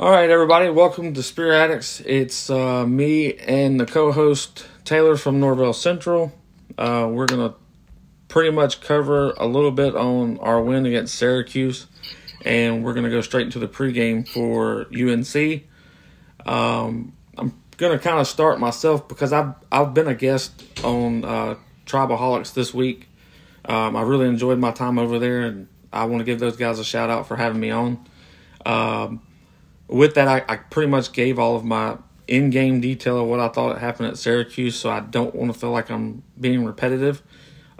All right, everybody, welcome to Spear Addicts. It's uh, me and the co host Taylor from Norvell Central. Uh, we're going to pretty much cover a little bit on our win against Syracuse, and we're going to go straight into the pregame for UNC. Um, I'm going to kind of start myself because I've, I've been a guest on uh, Tribaholics this week. Um, I really enjoyed my time over there, and I want to give those guys a shout out for having me on. Um, with that, I, I pretty much gave all of my in game detail of what I thought happened at Syracuse, so I don't want to feel like I'm being repetitive.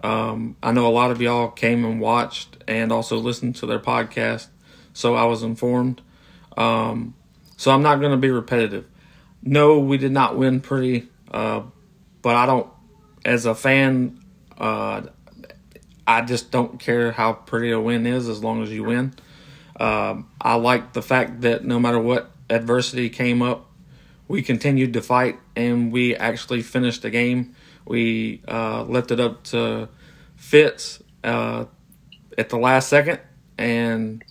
Um, I know a lot of y'all came and watched and also listened to their podcast, so I was informed. Um, so I'm not going to be repetitive. No, we did not win pretty, uh, but I don't, as a fan, uh, I just don't care how pretty a win is as long as you win. Um, I like the fact that no matter what adversity came up, we continued to fight and we actually finished the game. We uh, left it up to Fitz uh, at the last second, and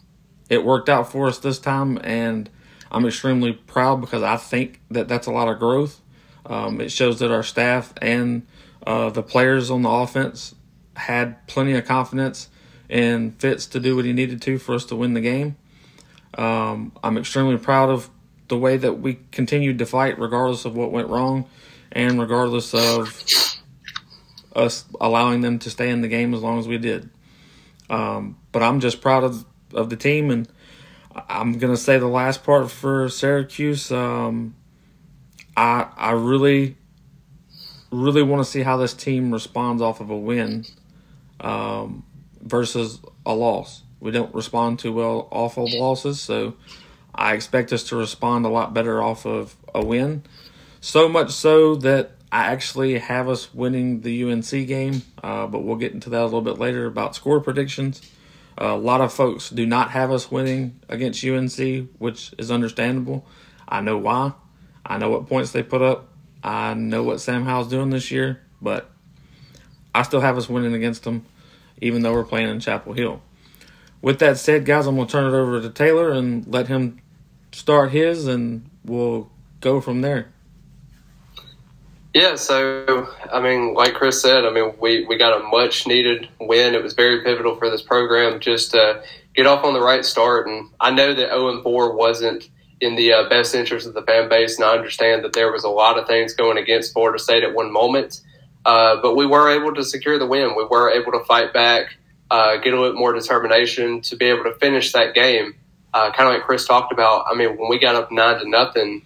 it worked out for us this time. And I'm extremely proud because I think that that's a lot of growth. Um, it shows that our staff and uh, the players on the offense had plenty of confidence and Fitz to do what he needed to for us to win the game. Um, I'm extremely proud of the way that we continued to fight, regardless of what went wrong, and regardless of us allowing them to stay in the game as long as we did. Um, but I'm just proud of of the team, and I'm gonna say the last part for Syracuse. Um, I I really really want to see how this team responds off of a win. Um, versus a loss. We don't respond too well off of losses, so I expect us to respond a lot better off of a win. So much so that I actually have us winning the UNC game, uh, but we'll get into that a little bit later about score predictions. Uh, a lot of folks do not have us winning against UNC, which is understandable. I know why. I know what points they put up. I know what Sam Howell's doing this year, but I still have us winning against them even though we're playing in Chapel Hill. With that said, guys, I'm going to turn it over to Taylor and let him start his, and we'll go from there. Yeah, so I mean, like Chris said, I mean, we, we got a much needed win. It was very pivotal for this program just to get off on the right start. And I know that 0 4 wasn't in the uh, best interest of the fan base, and I understand that there was a lot of things going against Florida State at one moment. Uh, but we were able to secure the win. We were able to fight back, uh, get a little more determination to be able to finish that game. Uh, kind of like Chris talked about. I mean, when we got up nine to nothing,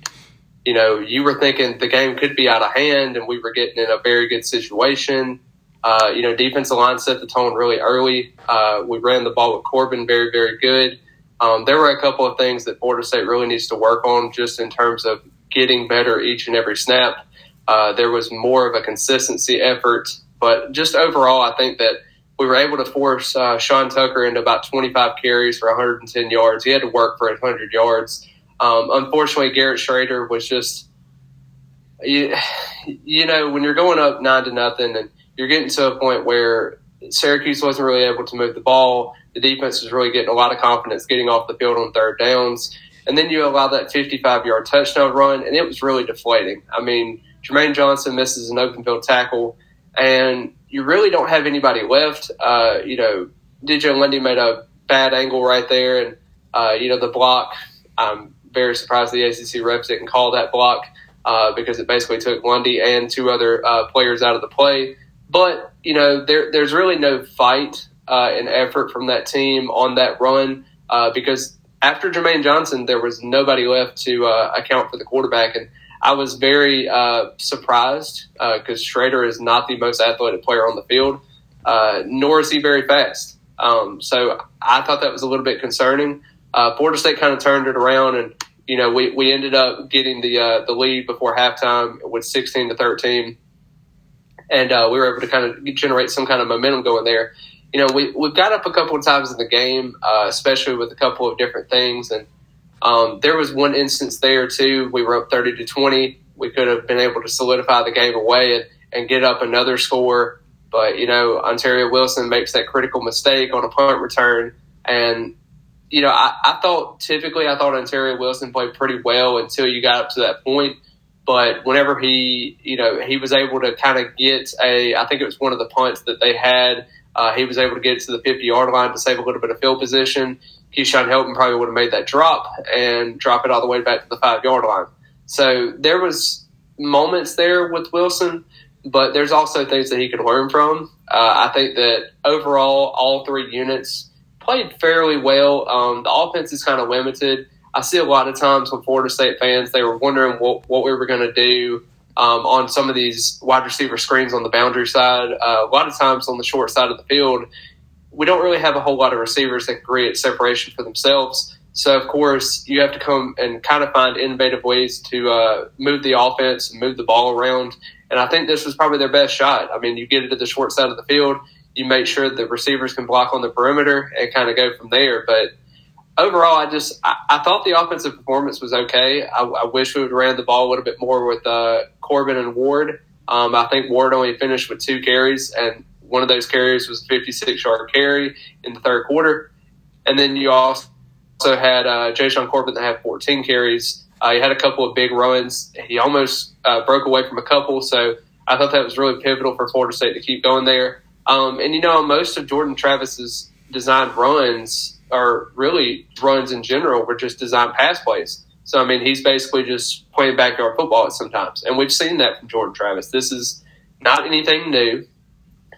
you know, you were thinking the game could be out of hand, and we were getting in a very good situation. Uh, you know, defensive line set the tone really early. Uh, we ran the ball with Corbin very, very good. Um, there were a couple of things that Florida State really needs to work on just in terms of getting better each and every snap. Uh, there was more of a consistency effort, but just overall, I think that we were able to force uh, Sean Tucker into about 25 carries for 110 yards. He had to work for 100 yards. Um, unfortunately, Garrett Shrader was just, you, you know, when you're going up nine to nothing and you're getting to a point where Syracuse wasn't really able to move the ball. The defense was really getting a lot of confidence getting off the field on third downs. And then you allow that 55 yard touchdown run, and it was really deflating. I mean, Jermaine Johnson misses an open field tackle, and you really don't have anybody left. Uh, you know, DJ Lundy made a bad angle right there, and uh, you know the block. I'm very surprised the ACC refs didn't call that block uh, because it basically took Lundy and two other uh, players out of the play. But you know, there, there's really no fight uh, and effort from that team on that run uh, because after Jermaine Johnson, there was nobody left to account for the quarterback and I was very uh, surprised because uh, Shrader is not the most athletic player on the field, uh, nor is he very fast. Um, so I thought that was a little bit concerning. Uh, Florida State kind of turned it around, and you know we, we ended up getting the uh, the lead before halftime with 16 to 13, and uh, we were able to kind of generate some kind of momentum going there. You know, we we got up a couple of times in the game, especially with a couple of different things, and um, there was one instance there too. We were up thirty to twenty. We could have been able to solidify the game away and, and get up another score. But you know, Ontaria Wilson makes that critical mistake on a punt return, and you know, I, I thought typically I thought Ontaria Wilson played pretty well until you got up to that point. But whenever he, you know, he was able to kind of get a, I think it was one of the punts that they had. Uh, he was able to get to the 50 yard line to save a little bit of field position. Keyshawn Helton probably would have made that drop and drop it all the way back to the five yard line. So there was moments there with Wilson, but there's also things that he could learn from. Uh, I think that overall, all three units played fairly well. Um, the offense is kind of limited. I see a lot of times with Florida State fans, they were wondering what, what we were going to do um, on some of these wide receiver screens on the boundary side. Uh, a lot of times on the short side of the field, we don't really have a whole lot of receivers that create separation for themselves. So, of course, you have to come and kind of find innovative ways to uh, move the offense and move the ball around. And I think this was probably their best shot. I mean, you get it to the short side of the field, you make sure the receivers can block on the perimeter and kind of go from there. But overall, I just I, I thought the offensive performance was okay. I, I, wish we would ran the ball a little bit more with uh, Corbin and Ward. Um, I think Ward only finished with two carries, and one of those carries was a 56 yard carry in the third quarter. And then you also had uh, Jashaun Corbin that had 14 carries. Uh, he had a couple of big runs. He almost uh, broke away from a couple, so I thought that was really pivotal for Florida State to keep going there. Um, and you know, most of Jordan Travis's designed runs, are really runs in general, were just designed pass plays. So I mean, he's basically just playing backyard football sometimes, and we've seen that from Jordan Travis. This is not anything new.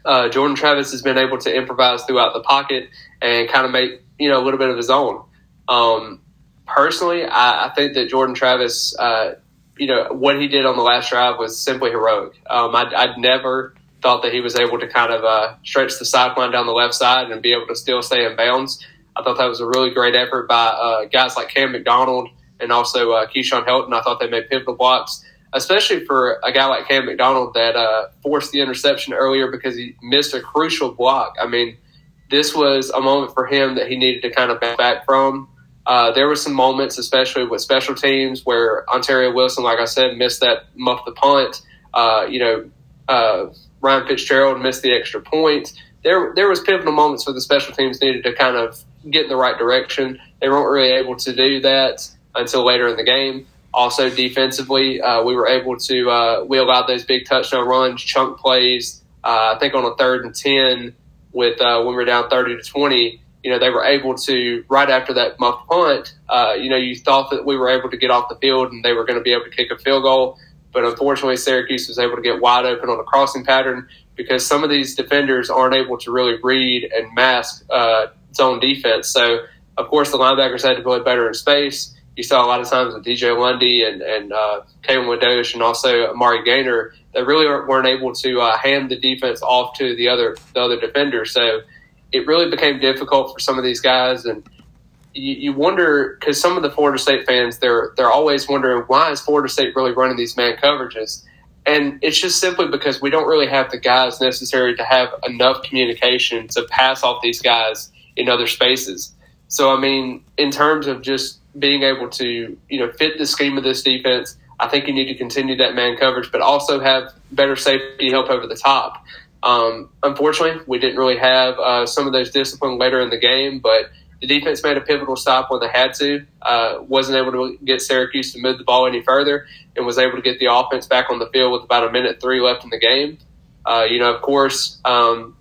Uh, Jordan Travis has been able to improvise throughout the pocket and kind of make you know a little bit of his own. Um, personally, I, I, think that Jordan Travis, uh, you know, what he did on the last drive was simply heroic. Um, I'd, I'd, never thought that he was able to kind of uh, stretch the sideline down the left side and be able to still stay in bounds. I thought that was a really great effort by uh, guys like Cam McDonald and also uh, Keyshawn Helton. I thought they made pivotal blocks, especially for a guy like Cam McDonald that uh, forced the interception earlier because he missed a crucial block. I mean, this was a moment for him that he needed to kind of back back from. Uh, there were some moments, especially with special teams, where Ontaria Wilson, like I said, missed that muff the punt. Uh, you know, uh, Ryan Fitzgerald missed the extra point. There, there was pivotal moments where the special teams needed to kind of get in the right direction. They weren't really able to do that until later in the game. Also, defensively, uh, we were able to uh, we allowed those big touchdown runs, chunk plays. Uh, I think on a third and ten, with uh, when we were down thirty to twenty, you know they were able to right after that muff punt. Uh, you know, you thought that we were able to get off the field and they were going to be able to kick a field goal, but unfortunately, Syracuse was able to get wide open on a crossing pattern because some of these defenders aren't able to really read and mask uh, zone defense. So, of course, the linebackers had to play better in space you saw a lot of times with DJ Lundy and, and uh, Kevin Wadosh and also Amari Gainer, they really weren't able to uh, hand the defense off to the other the other defender. So it really became difficult for some of these guys, and you, you wonder because some of the Florida State fans they're they're always wondering why is Florida State really running these man coverages, and it's just simply because we don't really have the guys necessary to have enough communication to pass off these guys in other spaces. So I mean, in terms of just being able to you know fit the scheme of this defense. I think you need to continue that man coverage, but also have better safety help over the top. Um, unfortunately, we didn't really have uh, some of those discipline later in the game, but the defense made a pivotal stop when they had to. Uh, wasn't able to get Syracuse to move the ball any further, and was able to get the offense back on the field with about a minute three left in the game. Uh, you know, of course, um,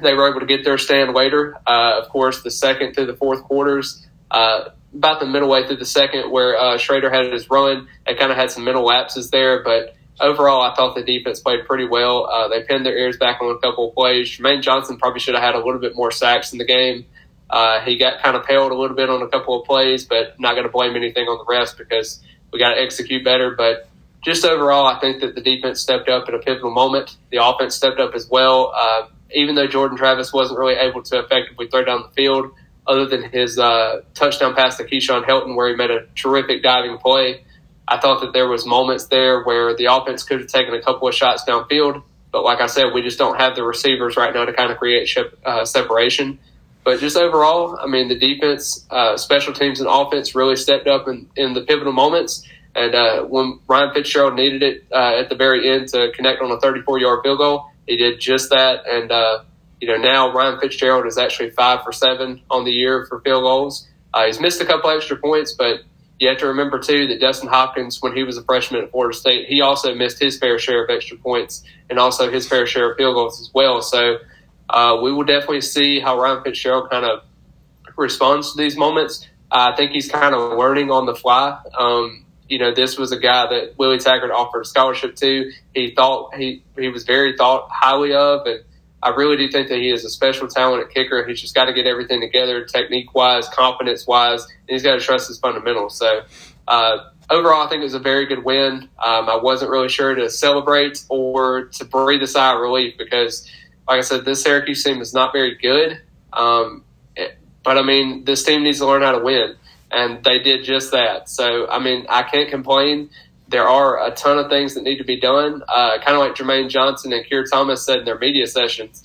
they were able to get their stand later. Uh, of course, the second through the fourth quarters, uh, about the middle way through the second where uh, Shrader had his run and kind of had some mental lapses there. But overall, I thought the defense played pretty well. Uh, they pinned their ears back on a couple of plays. Jermaine Johnson probably should have had a little bit more sacks in the game. Uh, he got kind of paled a little bit on a couple of plays, but not going to blame anything on the rest because we got to execute better. But just overall, I think that the defense stepped up at a pivotal moment. The offense stepped up as well. Uh, even though Jordan Travis wasn't really able to effectively throw down the field, other than his uh, touchdown pass to Keyshawn Helton, where he made a terrific diving play. I thought that there was moments there where the offense could have taken a couple of shots downfield, but like I said, we just don't have the receivers right now to kind of create ship, uh, separation. But just overall, I mean, the defense, uh, special teams, and offense really stepped up in, in the pivotal moments. And uh, when Ryan Fitzgerald needed it uh, at the very end to connect on a 34 yard field goal, he did just that. And uh, you know, now Ryan Fitzgerald is actually five for seven on the year for field goals. Uh, he's missed a couple extra points, but you have to remember too that Dustin Hopkins, when he was a freshman at Florida State, he also missed his fair share of extra points and also his fair share of field goals as well. So uh, we will definitely see how Ryan Fitzgerald kind of responds to these moments. I think he's kind of learning on the fly. Um, you know, this was a guy that Willie Taggart offered a scholarship to. He thought he he was very thought highly of, and I really do think that he is a special talent at kicker. He's just got to get everything together, technique wise, confidence wise, and he's got to trust his fundamentals. So. Uh, overall, I think it was a very good win. Um, I wasn't really sure to celebrate or to breathe a sigh of relief because, like I said, this Syracuse team is not very good. Um, but I mean, this team needs to learn how to win, and they did just that. So I mean, I can't complain. There are a ton of things that need to be done. Uh, kind of like Jermaine Johnson and Keir Thomas said in their media sessions,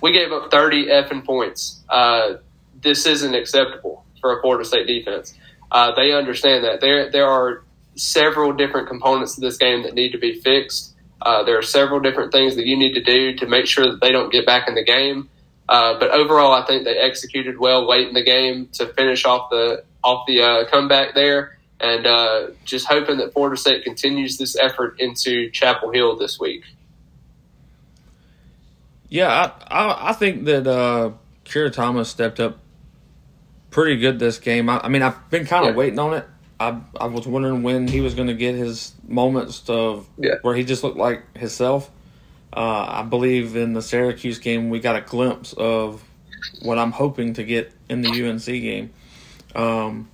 we gave up 30 effing points. Uh, this isn't acceptable for a Florida State defense. Uh, they understand that there there are several different components to this game that need to be fixed. Uh, there are several different things that you need to do to make sure that they don't get back in the game. Uh, but overall, I think they executed well late in the game to finish off the off the uh, comeback there, and uh, just hoping that Florida State continues this effort into Chapel Hill this week. Yeah, I I, I think that uh, Keir Thomas stepped up pretty good this game. I, I mean, I've been kind of yeah. waiting on it. I I was wondering when he was going to get his moments of yeah. where he just looked like himself. Uh, I believe in the Syracuse game, we got a glimpse of what I'm hoping to get in the UNC game. Um,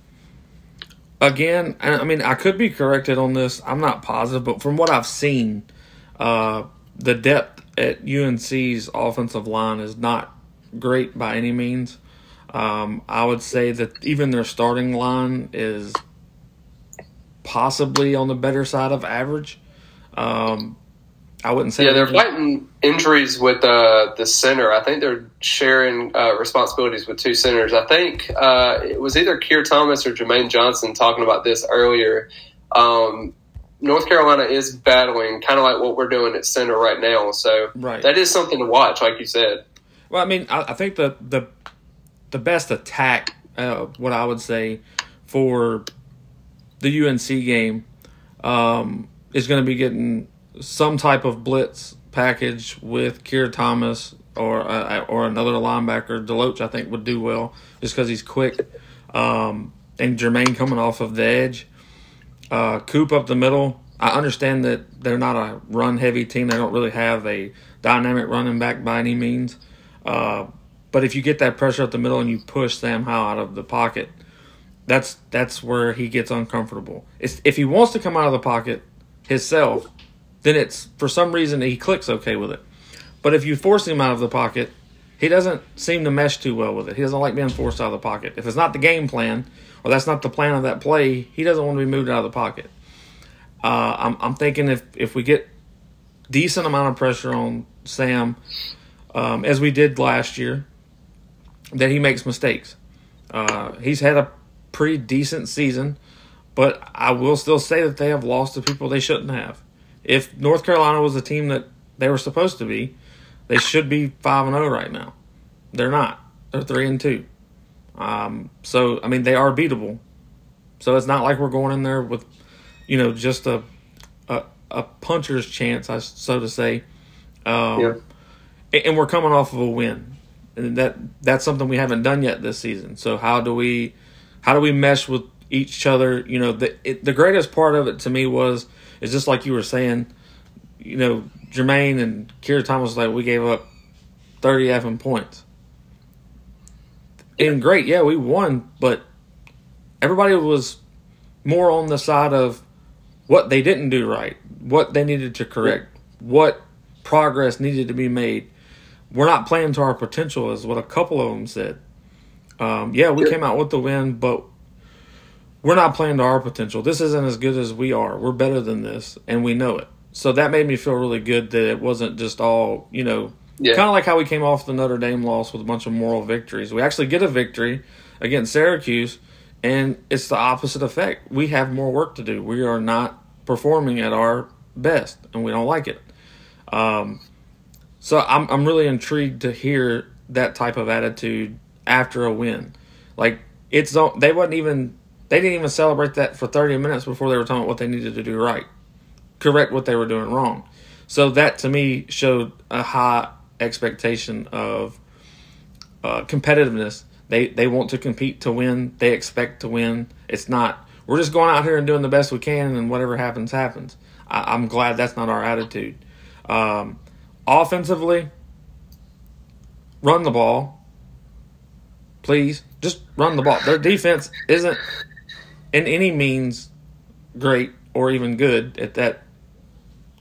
again, I mean, I could be corrected on this. I'm not positive, but from what I've seen, uh, the depth at UNC's offensive line is not great by any means. Um, I would say that even their starting line is possibly on the better side of average. Um, I wouldn't say. Yeah, they're fighting injuries with uh, the center. I think they're sharing uh, responsibilities with two centers. I think uh, it was either Keir Thomas or Jermaine Johnson talking about this earlier. Um, North Carolina is battling kind of like what we're doing at center right now. So right. that is something to watch, like you said. Well, I mean, I, I think the the the best attack, uh, what I would say, for the UNC game um, is going to be getting some type of blitz package with Keir Thomas or uh, or another linebacker. Deloach, I think, would do well just because he's quick. Um, and Jermaine coming off of the edge. Uh, Coop up the middle. I understand that they're not a run heavy team. They don't really have a dynamic running back by any means. Uh, but if you get that pressure up the middle and you push Sam Howell out of the pocket, that's that's where he gets uncomfortable. It's, if he wants to come out of the pocket himself, then it's for some reason he clicks okay with it. But if you force him out of the pocket, he doesn't seem to mesh too well with it. He doesn't like being forced out of the pocket. If it's not the game plan or that's not the plan of that play, he doesn't want to be moved out of the pocket. Uh, I'm, I'm thinking if if we get decent amount of pressure on Sam, um, as we did last year, that he makes mistakes. Uh, he's had a pretty decent season, but I will still say that they have lost to people they shouldn't have if North Carolina was a team that they were supposed to be, they should be five and zero oh right now. They're not. They're three and two. Um, so I mean, they are beatable. So it's not like we're going in there with, you know, just a a, a puncher's chance, I so to say. Um, yeah. And we're coming off of a win, and that that's something we haven't done yet this season. So how do we how do we mesh with each other? You know, the it, the greatest part of it to me was it's just like you were saying, you know, Jermaine and Keir Thomas like we gave up thirty effing points. And great, yeah, we won, but everybody was more on the side of what they didn't do right, what they needed to correct, what progress needed to be made. We're not playing to our potential, is what a couple of them said. Um, yeah, we came out with the win, but we're not playing to our potential. This isn't as good as we are. We're better than this, and we know it. So that made me feel really good that it wasn't just all, you know, yeah. kind of like how we came off the Notre Dame loss with a bunch of moral victories. We actually get a victory against Syracuse, and it's the opposite effect. We have more work to do. We are not performing at our best, and we don't like it. Um, so I'm I'm really intrigued to hear that type of attitude after a win. Like it's they wasn't even they didn't even celebrate that for 30 minutes before they were talking about what they needed to do right, correct what they were doing wrong. So that to me showed a high expectation of uh, competitiveness. They they want to compete to win. They expect to win. It's not we're just going out here and doing the best we can, and whatever happens happens. I, am glad that's not our attitude. Um, offensively, run the ball, please. Just run the ball. Their defense isn't in any means great or even good at that.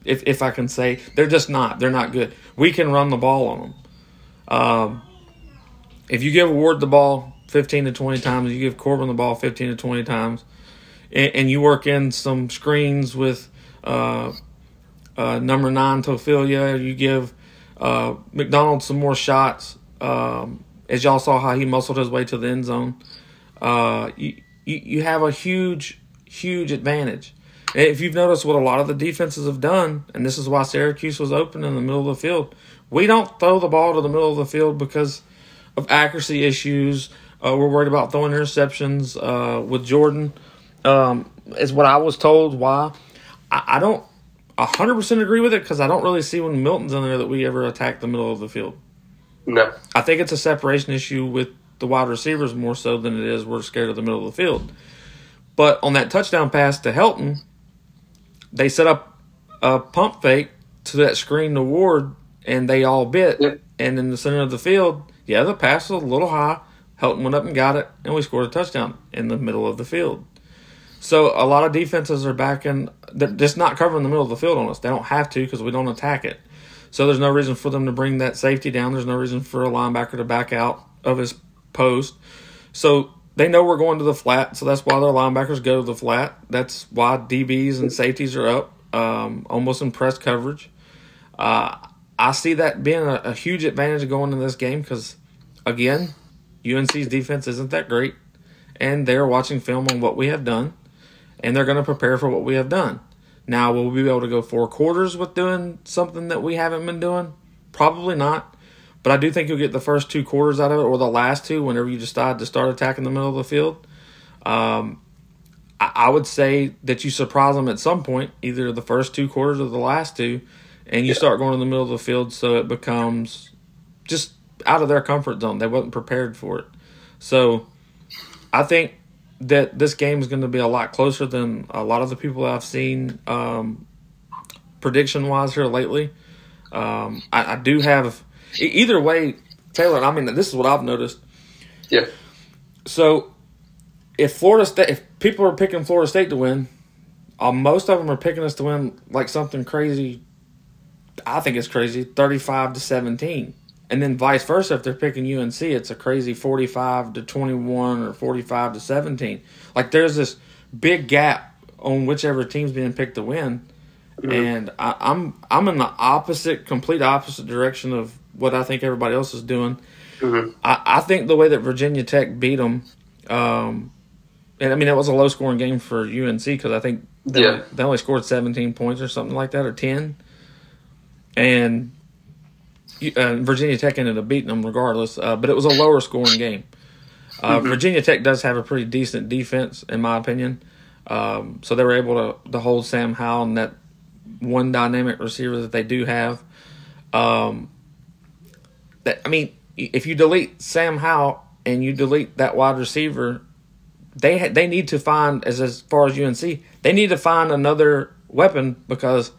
If if I can say, they're just not. They're not good. We can run the ball on them. Um, if you give Ward the ball 15 to 20 times, you give Corbin the ball 15 to 20 times, and, and you work in some screens with uh, uh, number nine Toafili, you give uh, McDonald some more shots. Um, as y'all saw how he muscled his way to the end zone, uh, you, you, you have a huge, huge advantage. if you've noticed what a lot of the defenses have done, and this is why Syracuse was open in the middle of the field, we don't throw the ball to the middle of the field because of accuracy issues. Uh, we're worried about throwing interceptions uh, with Jordan, um, is what I was told. Why? I, I don't 100% agree with it because I don't really see when Milton's in there that we ever attack the middle of the field. No. I think it's a separation issue with the wide receivers more so than it is we're scared of the middle of the field. But on that touchdown pass to Helton, they set up a pump fake to that screen to Ward, and they all bit. Yep. And in the center of the field, yeah, the pass was a little high. Helton went up and got it, and we scored a touchdown in the middle of the field. So a lot of defenses are backing, they're just not covering the middle of the field on us. They don't have to because we don't attack it. So there's no reason for them to bring that safety down. There's no reason for a linebacker to back out of his post. So they know we're going to the flat, so that's why their linebackers go to the flat. That's why DBs and safeties are up, um, almost in press coverage. Uh, I see that being a, a huge advantage going in this game because, again, UNC's defense isn't that great, and they're watching film on what we have done, and they're going to prepare for what we have done. Now, will we be able to go four quarters with doing something that we haven't been doing? Probably not. But I do think you'll get the first two quarters out of it, or the last two, whenever you decide to start attacking the middle of the field. Um, I, I, would say that you surprise them at some point, either the first two quarters or the last two, and you yeah. start going in the middle of the field so it becomes just out of their comfort zone. They wasn't prepared for it. So I think that this game is going to be a lot closer than a lot of the people I've seen um, prediction wise here lately. Um, I, I, do have either way, Taylor. I mean, this is what I've noticed. Yeah. So, if Florida State, if people are picking Florida State to win, uh, most of them are picking us to win like something crazy. I think it's crazy, thirty-five to seventeen and then vice versa if they're picking UNC it's a crazy 45 to 21 or 45 to 17 like there's this big gap on whichever team's being picked to win mm-hmm. and I, I'm, I'm in the opposite complete opposite direction of what I think everybody else is doing mm-hmm. I, I think the way that Virginia Tech beat them um, and I mean that was a low scoring game for UNC because I think they, yeah. they only scored 17 points or something like that or 10 and uh, Virginia Tech ended up beating them regardless, uh, but it was a lower scoring game. Uh, mm-hmm. Virginia Tech does have a pretty decent defense, in my opinion. Um, so they were able to, to hold Sam Howell and that one dynamic receiver that they do have. Um, that I mean, if you delete Sam Howell and you delete that wide receiver, they ha- they need to find as as far as UNC, they need to find another weapon because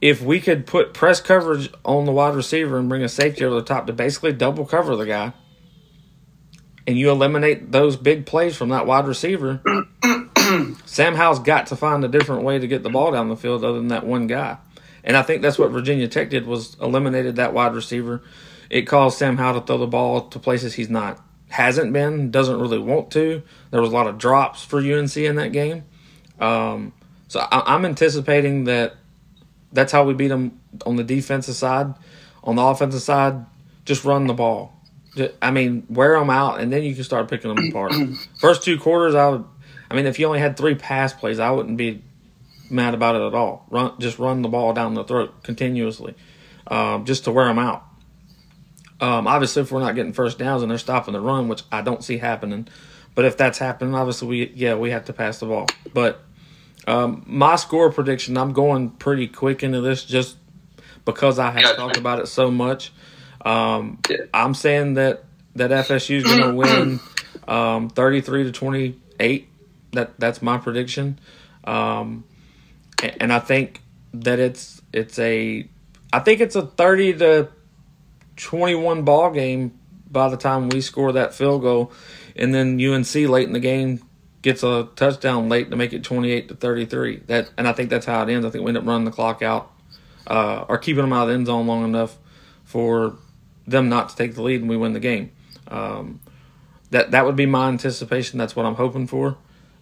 if we could put press coverage on the wide receiver and bring a safety over the top to basically double cover the guy, and you eliminate those big plays from that wide receiver, Sam Howell's got to find a different way to get the ball down the field other than that one guy. And I think that's what Virginia Tech did was eliminated that wide receiver. It caused Sam Howell to throw the ball to places he's not hasn't been, doesn't really want to. There was a lot of drops for UNC in that game. Um, so I, I'm anticipating that that's how we beat them on the defensive side. On the offensive side, just run the ball. I mean, wear them out, and then you can start picking them apart. First two quarters, I would. I mean, if you only had three pass plays, I wouldn't be mad about it at all. Run, just run the ball down the throat continuously, um, just to wear them out. Um, obviously, if we're not getting first downs and they're stopping the run, which I don't see happening, But if that's happening, obviously we yeah we have to pass the ball. But um, my score prediction, I'm going pretty quick into this just because I have talked about it so much. Um. I'm saying that that FSU is going to win um, 33 to 28. That that's my prediction, um, and, and I think that it's it's a I think it's a 30 to 21 ball game by the time we score that field goal, and then UNC late in the game gets a touchdown late to make it 28 to 33. That and I think that's how it ends. I think we end up running the clock out uh, or keeping them out of the end zone long enough for them not to take the lead and we win the game. Um, that that would be my anticipation. That's what I'm hoping for.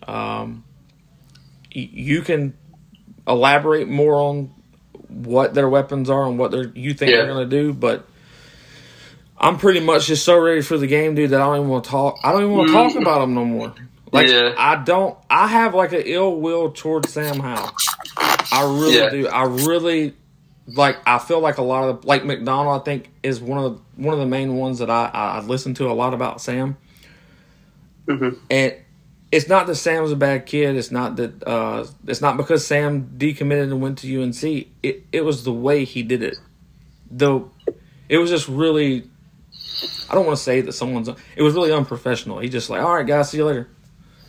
Um, you can elaborate more on what their weapons are and what they you think yeah. they're going to do, but I'm pretty much just so ready for the game, dude, that I don't even want to talk. I don't even want to talk mm. about them no more. Like yeah. I don't. I have like an ill will towards Sam Howell. I really yeah. do. I really like. I feel like a lot of the, like McDonald. I think is one of the, one of the main ones that I I listen to a lot about Sam. Mm-hmm. And it's not that Sam's a bad kid. It's not that uh, it's not because Sam decommitted and went to UNC. It it was the way he did it. Though it was just really I don't want to say that someone's. It was really unprofessional. He just like, all right, guys, see you later.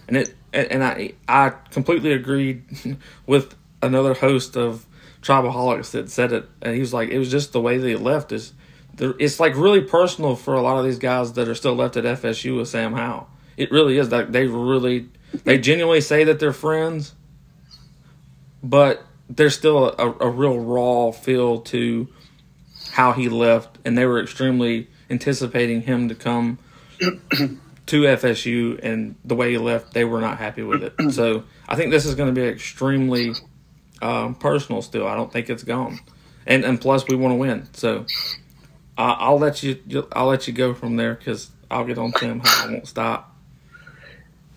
And it and I I completely agreed with another host of Tribaholics that said it, and he was like, it was just the way they left is. It's like really personal for a lot of these guys that are still left at FSU with Sam Howell. It really is that they really they genuinely say that they're friends, but there's still a, a real raw feel to how he left, and they were extremely anticipating him to come to FSU, and the way he left, they were not happy with it. So I think this is going to be extremely um, personal. Still, I don't think it's gone, and and plus we want to win. So uh, I'll let you I'll let you go from there because I'll get on Tim. I won't stop.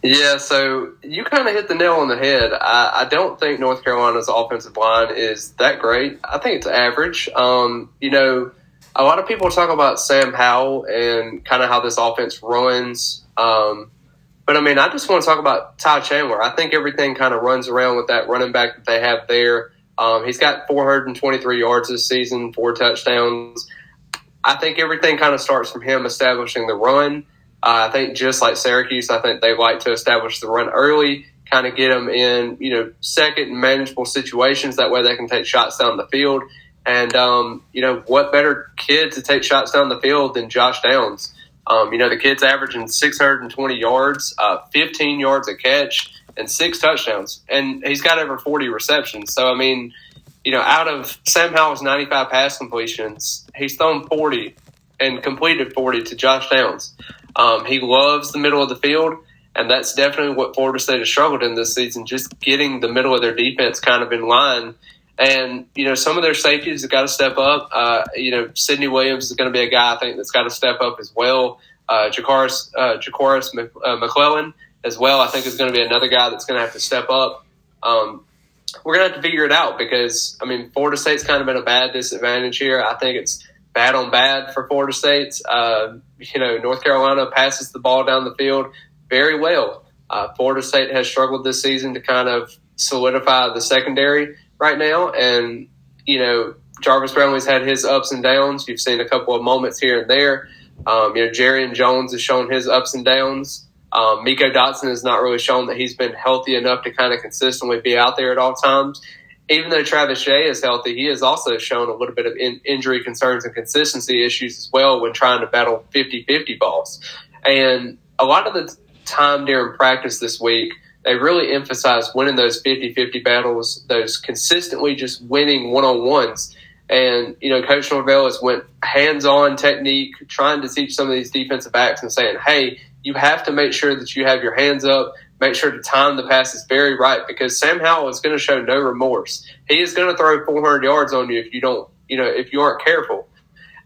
Yeah, so you kind of hit the nail on the head. I, I, don't think North Carolina's offensive line is that great. I think it's average. Um, you know, a lot of people talk about Sam Howell and kind of how this offense runs. Um, but I mean, I just want to talk about Ty Chandler. I think everything kind of runs around with that running back that they have there. Um, he's got 423 yards this season, four touchdowns. I think everything kind of starts from him establishing the run. Uh, I think just like Syracuse, I think they like to establish the run early, kind of get them in, you know, second and manageable situations. That way they can take shots down the field. And, um, you know, what better kid to take shots down the field than Josh Downs? Um, you know, the kid's averaging 620 yards, uh, 15 yards a catch, and six touchdowns. And he's got over 40 receptions. So, I mean, you know, out of Sam Howell's 95 pass completions, he's thrown 40 and completed 40 to Josh Downs. Um, he loves the middle of the field. And that's definitely what Florida State has struggled in this season, just getting the middle of their defense kind of in line and you know, some of their safeties have got to step up. Uh, you know, Sidney Williams is going to be a guy I think that's got to step up as well. Uh, Jakaris, uh, Jakaris uh, McClellan as well. I think is going to be another guy that's going to have to step up. Um, we're going to have to figure it out because I mean, Florida State's kind of in a bad disadvantage here. I think it's bad on bad for Florida State. Uh, you know, North Carolina passes the ball down the field very well. Uh, Florida State has struggled this season to kind of solidify the secondary right now. And, you know, Jarvis Brownlee's had his ups and downs. You've seen a couple of moments here and there. Um, you know, Jarrian Jones has shown his ups and downs. Um, Meiko Dotson has not really shown that he's been healthy enough to kind of consistently be out there at all times. Even though Travis Shea is healthy, he has also shown a little bit of in- injury concerns and consistency issues as well when trying to battle 50 50 balls. And a lot of the time during practice this week, they really emphasize winning those 50-50 battles, those consistently just winning one-on-ones. And, you know, Coach Norvell has went hands-on technique, trying to teach some of these defensive backs and saying, hey, you have to make sure that you have your hands up, make sure to time the passes very right because Sam Howell is going to show no remorse. He is going to throw 400 yards on you if you don't, you know, if you aren't careful.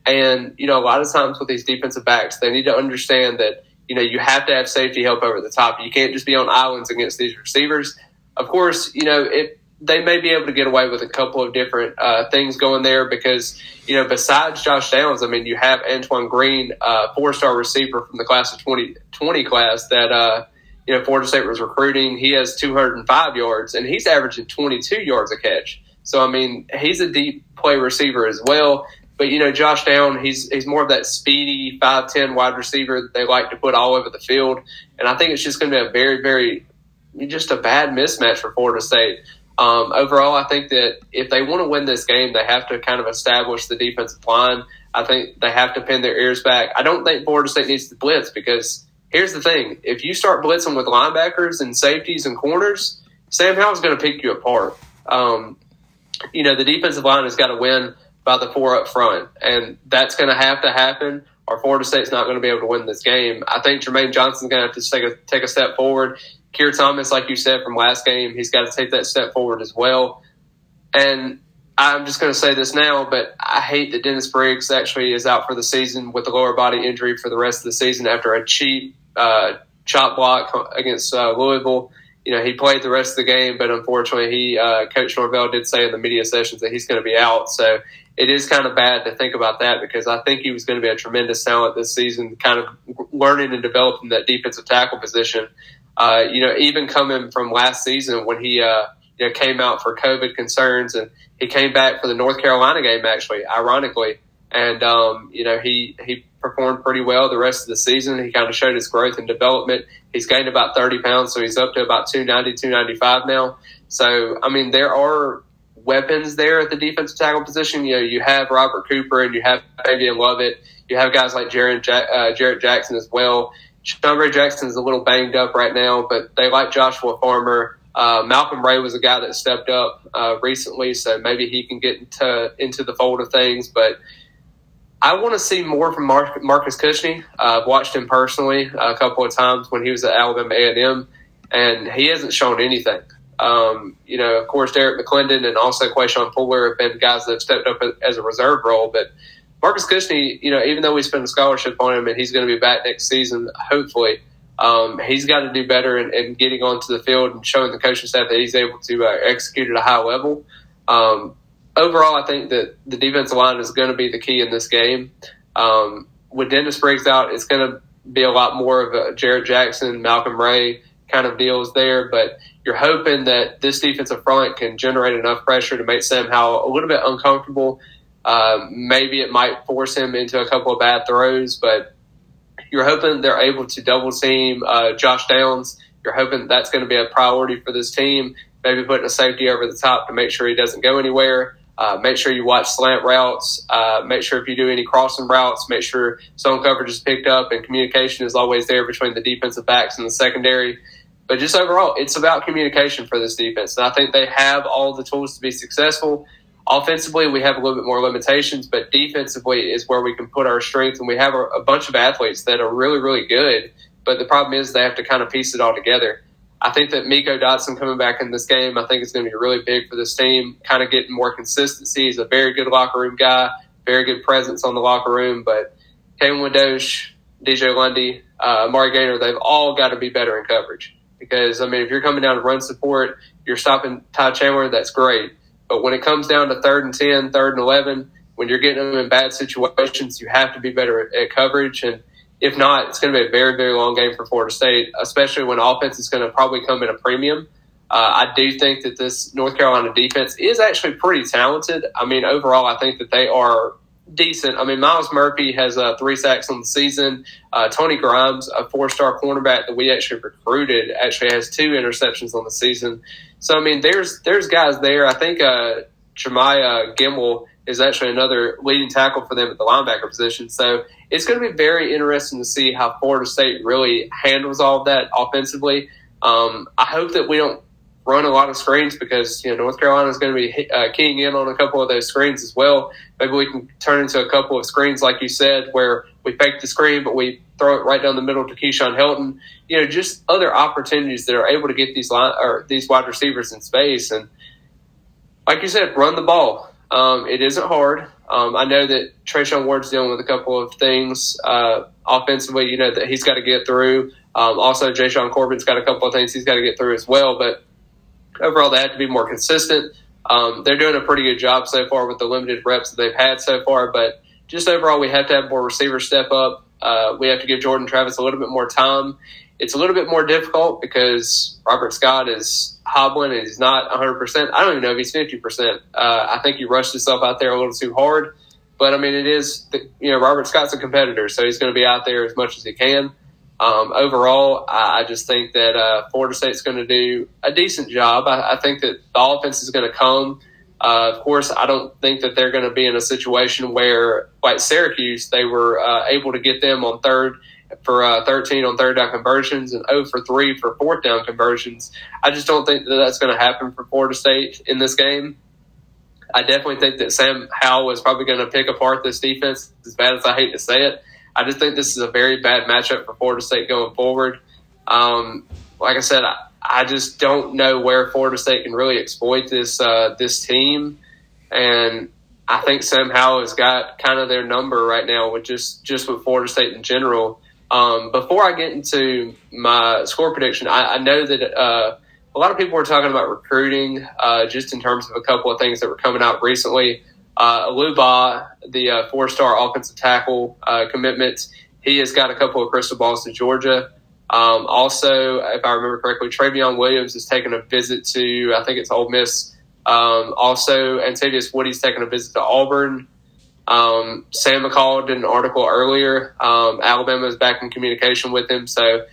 And, you know, a lot of times with these defensive backs, they need to understand that you know, you have to have safety help over the top. You can't just be on islands against these receivers. Of course, you know, if they may be able to get away with a couple of different uh, things going there because, you know, besides Josh Downs, I mean, you have Antoine Green, uh, four star receiver from the class of 2020 class that, uh, you know, Florida State was recruiting. He has 205 yards and he's averaging 22 yards a catch. So, I mean, he's a deep play receiver as well. But, you know, Josh Down, he's, he's more of that speedy 5'10 wide receiver that they like to put all over the field. And I think it's just going to be a very, very, just a bad mismatch for Florida State. Um, overall, I think that if they want to win this game, they have to kind of establish the defensive line. I think they have to pin their ears back. I don't think Florida State needs to blitz because here's the thing: if you start blitzing with linebackers and safeties and corners, Sam Howell's going to pick you apart. Um, you know, the defensive line has got to win by the four up front, and that's going to have to happen. Or Florida State's not going to be able to win this game. I think Jermaine Johnson's going to have to take a take a step forward. Keir Thomas, like you said from last game, he's got to take that step forward as well. And I'm just going to say this now, but I hate that Dennis Briggs actually is out for the season with a lower body injury for the rest of the season after a cheap uh, chop block against uh, Louisville. You know, he played the rest of the game, but unfortunately, he uh, Coach Norvell did say in the media sessions that he's going to be out. So it is kind of bad to think about that because I think he was going to be a tremendous talent this season, kind of learning and developing that defensive tackle position. Uh, you know, even coming from last season when he uh, you know, came out for COVID concerns and he came back for the North Carolina game, actually, ironically. And, um, you know, he, he performed pretty well the rest of the season. He kind of showed his growth and development. He's gained about 30 pounds, so he's up to about 290, 295 now. So, I mean, there are weapons there at the defensive tackle position. You know, you have Robert Cooper and you have Fabian Lovett. You have guys like Jared, uh, Jarrett Jackson as well. Sean Jackson is a little banged up right now, but they like Joshua Farmer. Uh, Malcolm Ray was a guy that stepped up uh, recently, so maybe he can get into into the fold of things. But I want to see more from Mark, Marcus Cushney. Uh, I've watched him personally a couple of times when he was at Alabama A and he hasn't shown anything. Um, you know, of course, Derrick McLendon and also Quayshawn Fuller have been guys that have stepped up as a reserve role, but Marcus Cushney, you know, even though we spent a scholarship on him and he's going to be back next season, hopefully, um, he's got to do better in, in, getting onto the field and showing the coaching staff that he's able to uh, execute at a high level. Um, overall, I think that the defensive line is going to be the key in this game. Um, with Dennis Briggs out, it's going to be a lot more of a Jarrett Jackson, Malcolm Ray kind of deals there, but you're hoping that this defensive front can generate enough pressure to make Sam Howell a little bit uncomfortable uh, maybe it might force him into a couple of bad throws, but you're hoping they're able to double team uh, Josh Downs. You're hoping that's going to be a priority for this team. Maybe putting a safety over the top to make sure he doesn't go anywhere. Uh, make sure you watch slant routes. Uh, make sure if you do any crossing routes, make sure zone coverage is picked up and communication is always there between the defensive backs and the secondary. But just overall, it's about communication for this defense. And I think they have all the tools to be successful. Offensively, we have a little bit more limitations, but defensively is where we can put our strength. And we have a, a bunch of athletes that are really, really good. But the problem is they have to kind of piece it all together. I think that Meiko Dotson coming back in this game, I think it's going to be really big for this team, kind of getting more consistency. He's a very good locker room guy, very good presence on the locker room. But Kevin Wadosh, DJ Lundy, uh, Amari Gainer, they've all got to be better in coverage. Because, I mean, if you're coming down to run support, you're stopping Ty Chandler, that's great. But when it comes down to third and 10, third and 11, when you're getting them in bad situations, you have to be better at coverage. And if not, it's going to be a very, very long game for Florida State, especially when offense is going to probably come in a premium. Uh, I do think that this North Carolina defense is actually pretty talented. I mean, overall, I think that they are decent. I mean, Myles Murphy has uh, three sacks on the season. Uh, Tony Grimes, a four-star cornerback that we actually recruited, actually has two interceptions on the season. So I mean, there's there's guys there. I think uh, Jemiah is actually another leading tackle for them at the linebacker position. So it's going to be very interesting to see how Florida State really handles all of that offensively. Um, I hope that we don't run a lot of screens because you know North Carolina is going to be uh, keying in on a couple of those screens as well. Maybe we can turn into a couple of screens, like you said, where we fake the screen but we throw it right down the middle to Keyshawn Helton. You know, just other opportunities that are able to get these line or these wide receivers in space. And like you said, run the ball. Um, it isn't hard. Um, I know that Treshaun Ward's dealing with a couple of things uh, offensively. You know that he's got to get through. Um, also, Jashaun Corbin's got a couple of things he's got to get through as well. But overall they have to be more consistent. Um, they're doing a pretty good job so far with the limited reps that they've had so far, but just overall we have to have more receivers step up. Uh, we have to give Jordan Travis a little bit more time. It's a little bit more difficult because Robert Scott is hobbling and he's not 100%. I don't even know if he's 50%. Uh, I think he rushed himself out there a little too hard. But I mean, it is, you know, Robert Scott's a competitor, so he's going to be out there as much as he can. Um, overall, I, I, just think that uh, Florida State's going to do a decent job. I, I, think that the offense is going to come. Uh, of course, I don't think that they're going to be in a situation where, like Syracuse, they were uh, able to get them on third for uh, 13 on third down conversions and 0 for 3 for fourth down conversions. I just don't think that that's going to happen for Florida State in this game. I definitely think that Sam Howell is probably going to pick apart this defense, as bad as I hate to say it. I just think this is a very bad matchup for Florida State going forward. Um, like I said, I, I, just don't know where Florida State can really exploit this uh, this team, and I think Sam Howell has got kind of their number right now with just just with Florida State in general. Um, before I get into my score prediction, I, I know that uh, a lot of people were talking about recruiting, uh, just in terms of a couple of things that were coming out recently. Uh, Aluba, the uh, four-star offensive tackle uh, commitment, he has got a couple of crystal balls to Georgia. Um, also, if I remember correctly, Travion Williams is taking a visit to, I think it's Ole Miss. Um, also, Antavius Woody's taking a visit to Auburn. Um, Sam McCall did an article earlier. Um, Alabama is back in communication with him. So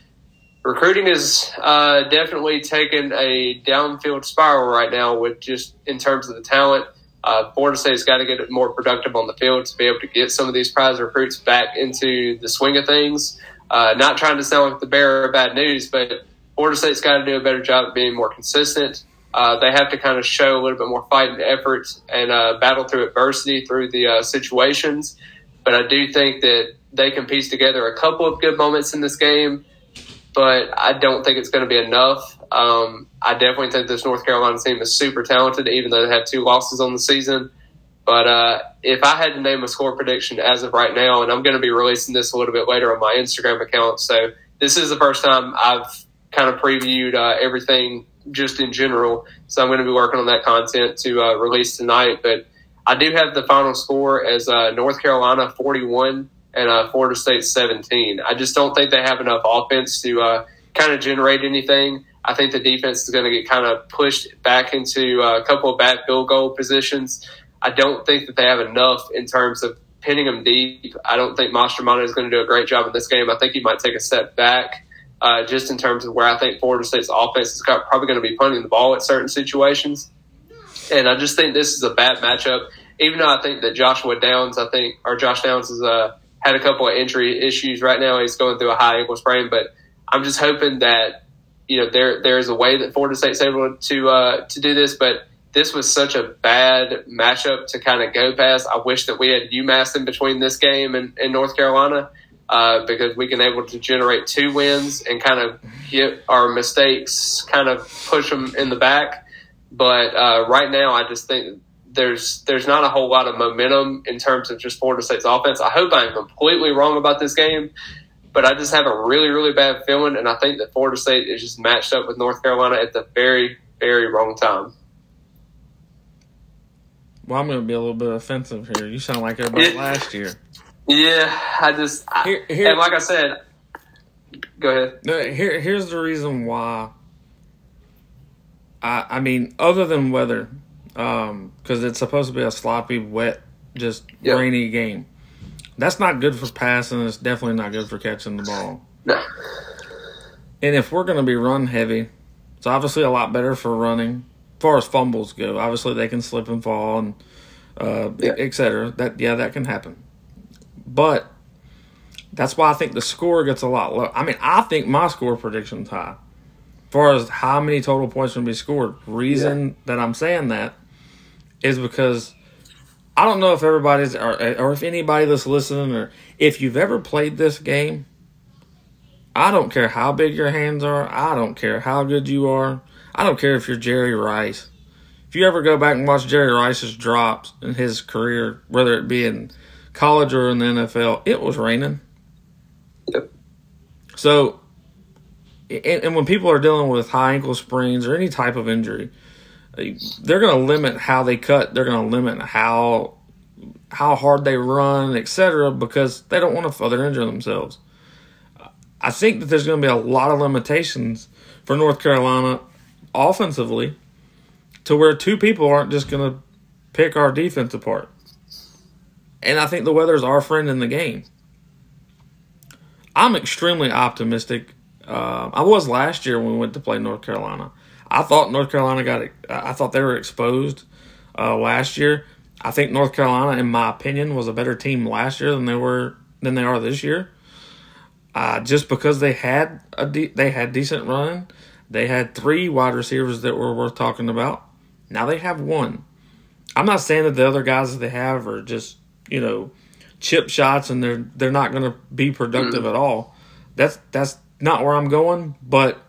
recruiting is uh, definitely taking a downfield spiral right now with just in terms of the talent. Uh, Florida State's got to get more productive on the field to be able to get some of these prize recruits back into the swing of things. Uh, not trying to sound like the bearer of bad news, but Florida State's got to do a better job of being more consistent. Uh, they have to kind of show a little bit more fight and effort and uh, battle through adversity through the uh, situations. But I do think that they can piece together a couple of good moments in this game but I don't think it's going to be enough. Um, I definitely think this North Carolina team is super talented, even though they have two losses on the season. But uh, if I had to name a score prediction as of right now, and I'm going to be releasing this a little bit later on my Instagram account, so this is the first time I've kind of previewed uh, everything just in general. So I'm going to be working on that content to uh, release tonight. But I do have the final score as uh, North Carolina 41 and uh, Florida State 17. I just don't think they have enough offense to uh, kind of generate anything. I think the defense is going to get kind of pushed back into uh, a couple of bad field goal positions. I don't think that they have enough in terms of pinning them deep. I don't think Mastromanno is going to do a great job in this game. I think he might take a step back uh, just in terms of where I think Florida State's offense is probably going to be punting the ball at certain situations. And I just think this is a bad matchup. Even though I think that Joshua Downs, I think, or Josh Downs has a had a couple of injury issues right now. He's going through a high ankle sprain, but I'm just hoping that you know there there is a way that Florida State's able to uh, to do this. But this was such a bad matchup to kind of go past. I wish that we had UMass in between this game and, and North Carolina uh, because we can able to generate two wins and kind of get our mistakes, kind of push them in the back. But uh, right now, I just think there's there's not a whole lot of momentum in terms of just Florida State's offense. I hope I'm completely wrong about this game, but I just have a really really bad feeling, and I think that Florida State is just matched up with North Carolina at the very very wrong time. Well, I'm going to be a little bit offensive here. You sound like everybody last year. Yeah, I just here, here, and like I said, go ahead. Here, here's the reason why. I, I mean, other than weather, because um, it's supposed to be a sloppy, wet, just yep. rainy game. That's not good for passing. It's definitely not good for catching the ball. No. And if we're going to be run heavy, it's obviously a lot better for running. As far as fumbles go, obviously they can slip and fall and uh, yeah. etc. That yeah, that can happen. But that's why I think the score gets a lot low. I mean, I think my score prediction's high. As far as how many total points will be scored, reason yeah. that I'm saying that is because I don't know if everybody's or, or if anybody that's listening or if you've ever played this game. I don't care how big your hands are. I don't care how good you are. I don't care if you're Jerry Rice. If you ever go back and watch Jerry Rice's drops in his career, whether it be in college or in the NFL, it was raining. Yep. So and, and when people are dealing with high ankle sprains or any type of injury, they're going to limit how they cut. They're going to limit how how hard they run, etc., because they don't want to further injure themselves. I think that there's going to be a lot of limitations for North Carolina offensively to where two people aren't just going to pick our defense apart. And I think the weather is our friend in the game. I'm extremely optimistic. Uh, I was last year when we went to play North Carolina. I thought North Carolina got. I thought they were exposed uh, last year. I think North Carolina, in my opinion, was a better team last year than they were than they are this year. Uh, just because they had a de- they had decent run, they had three wide receivers that were worth talking about. Now they have one. I'm not saying that the other guys that they have are just you know chip shots and they're they're not going to be productive mm. at all. That's that's not where I'm going. But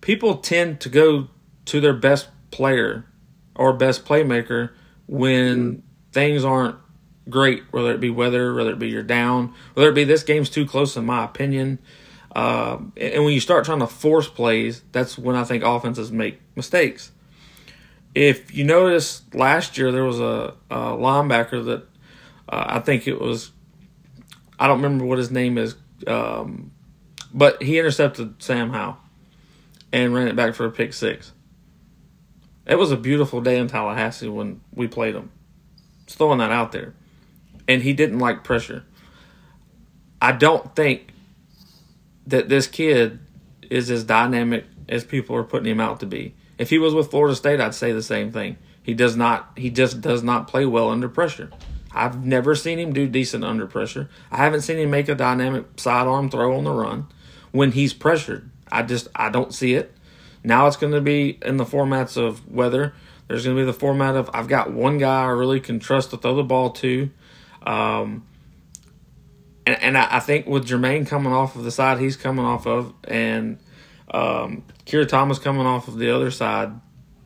people tend to go to their best player or best playmaker when mm. things aren't great, whether it be weather, whether it be you're down, whether it be this game's too close, in my opinion. Uh, and when you start trying to force plays, that's when I think offenses make mistakes. If you notice, last year there was a, a linebacker that uh, I think it was, I don't remember what his name is, um, but he intercepted Sam Howell and ran it back for a pick six. It was a beautiful day in Tallahassee when we played him. Just throwing that out there. And he didn't like pressure. I don't think that this kid is as dynamic as people are putting him out to be. If he was with Florida State, I'd say the same thing. He does not he just does not play well under pressure. I've never seen him do decent under pressure. I haven't seen him make a dynamic sidearm throw on the run when he's pressured. I just I don't see it. Now it's going to be in the formats of weather. There's going to be the format of I've got one guy I really can trust to throw the ball to. Um, and, and I, I, think with Jermaine coming off of the side he's coming off of, and um, Keir Thomas coming off of the other side,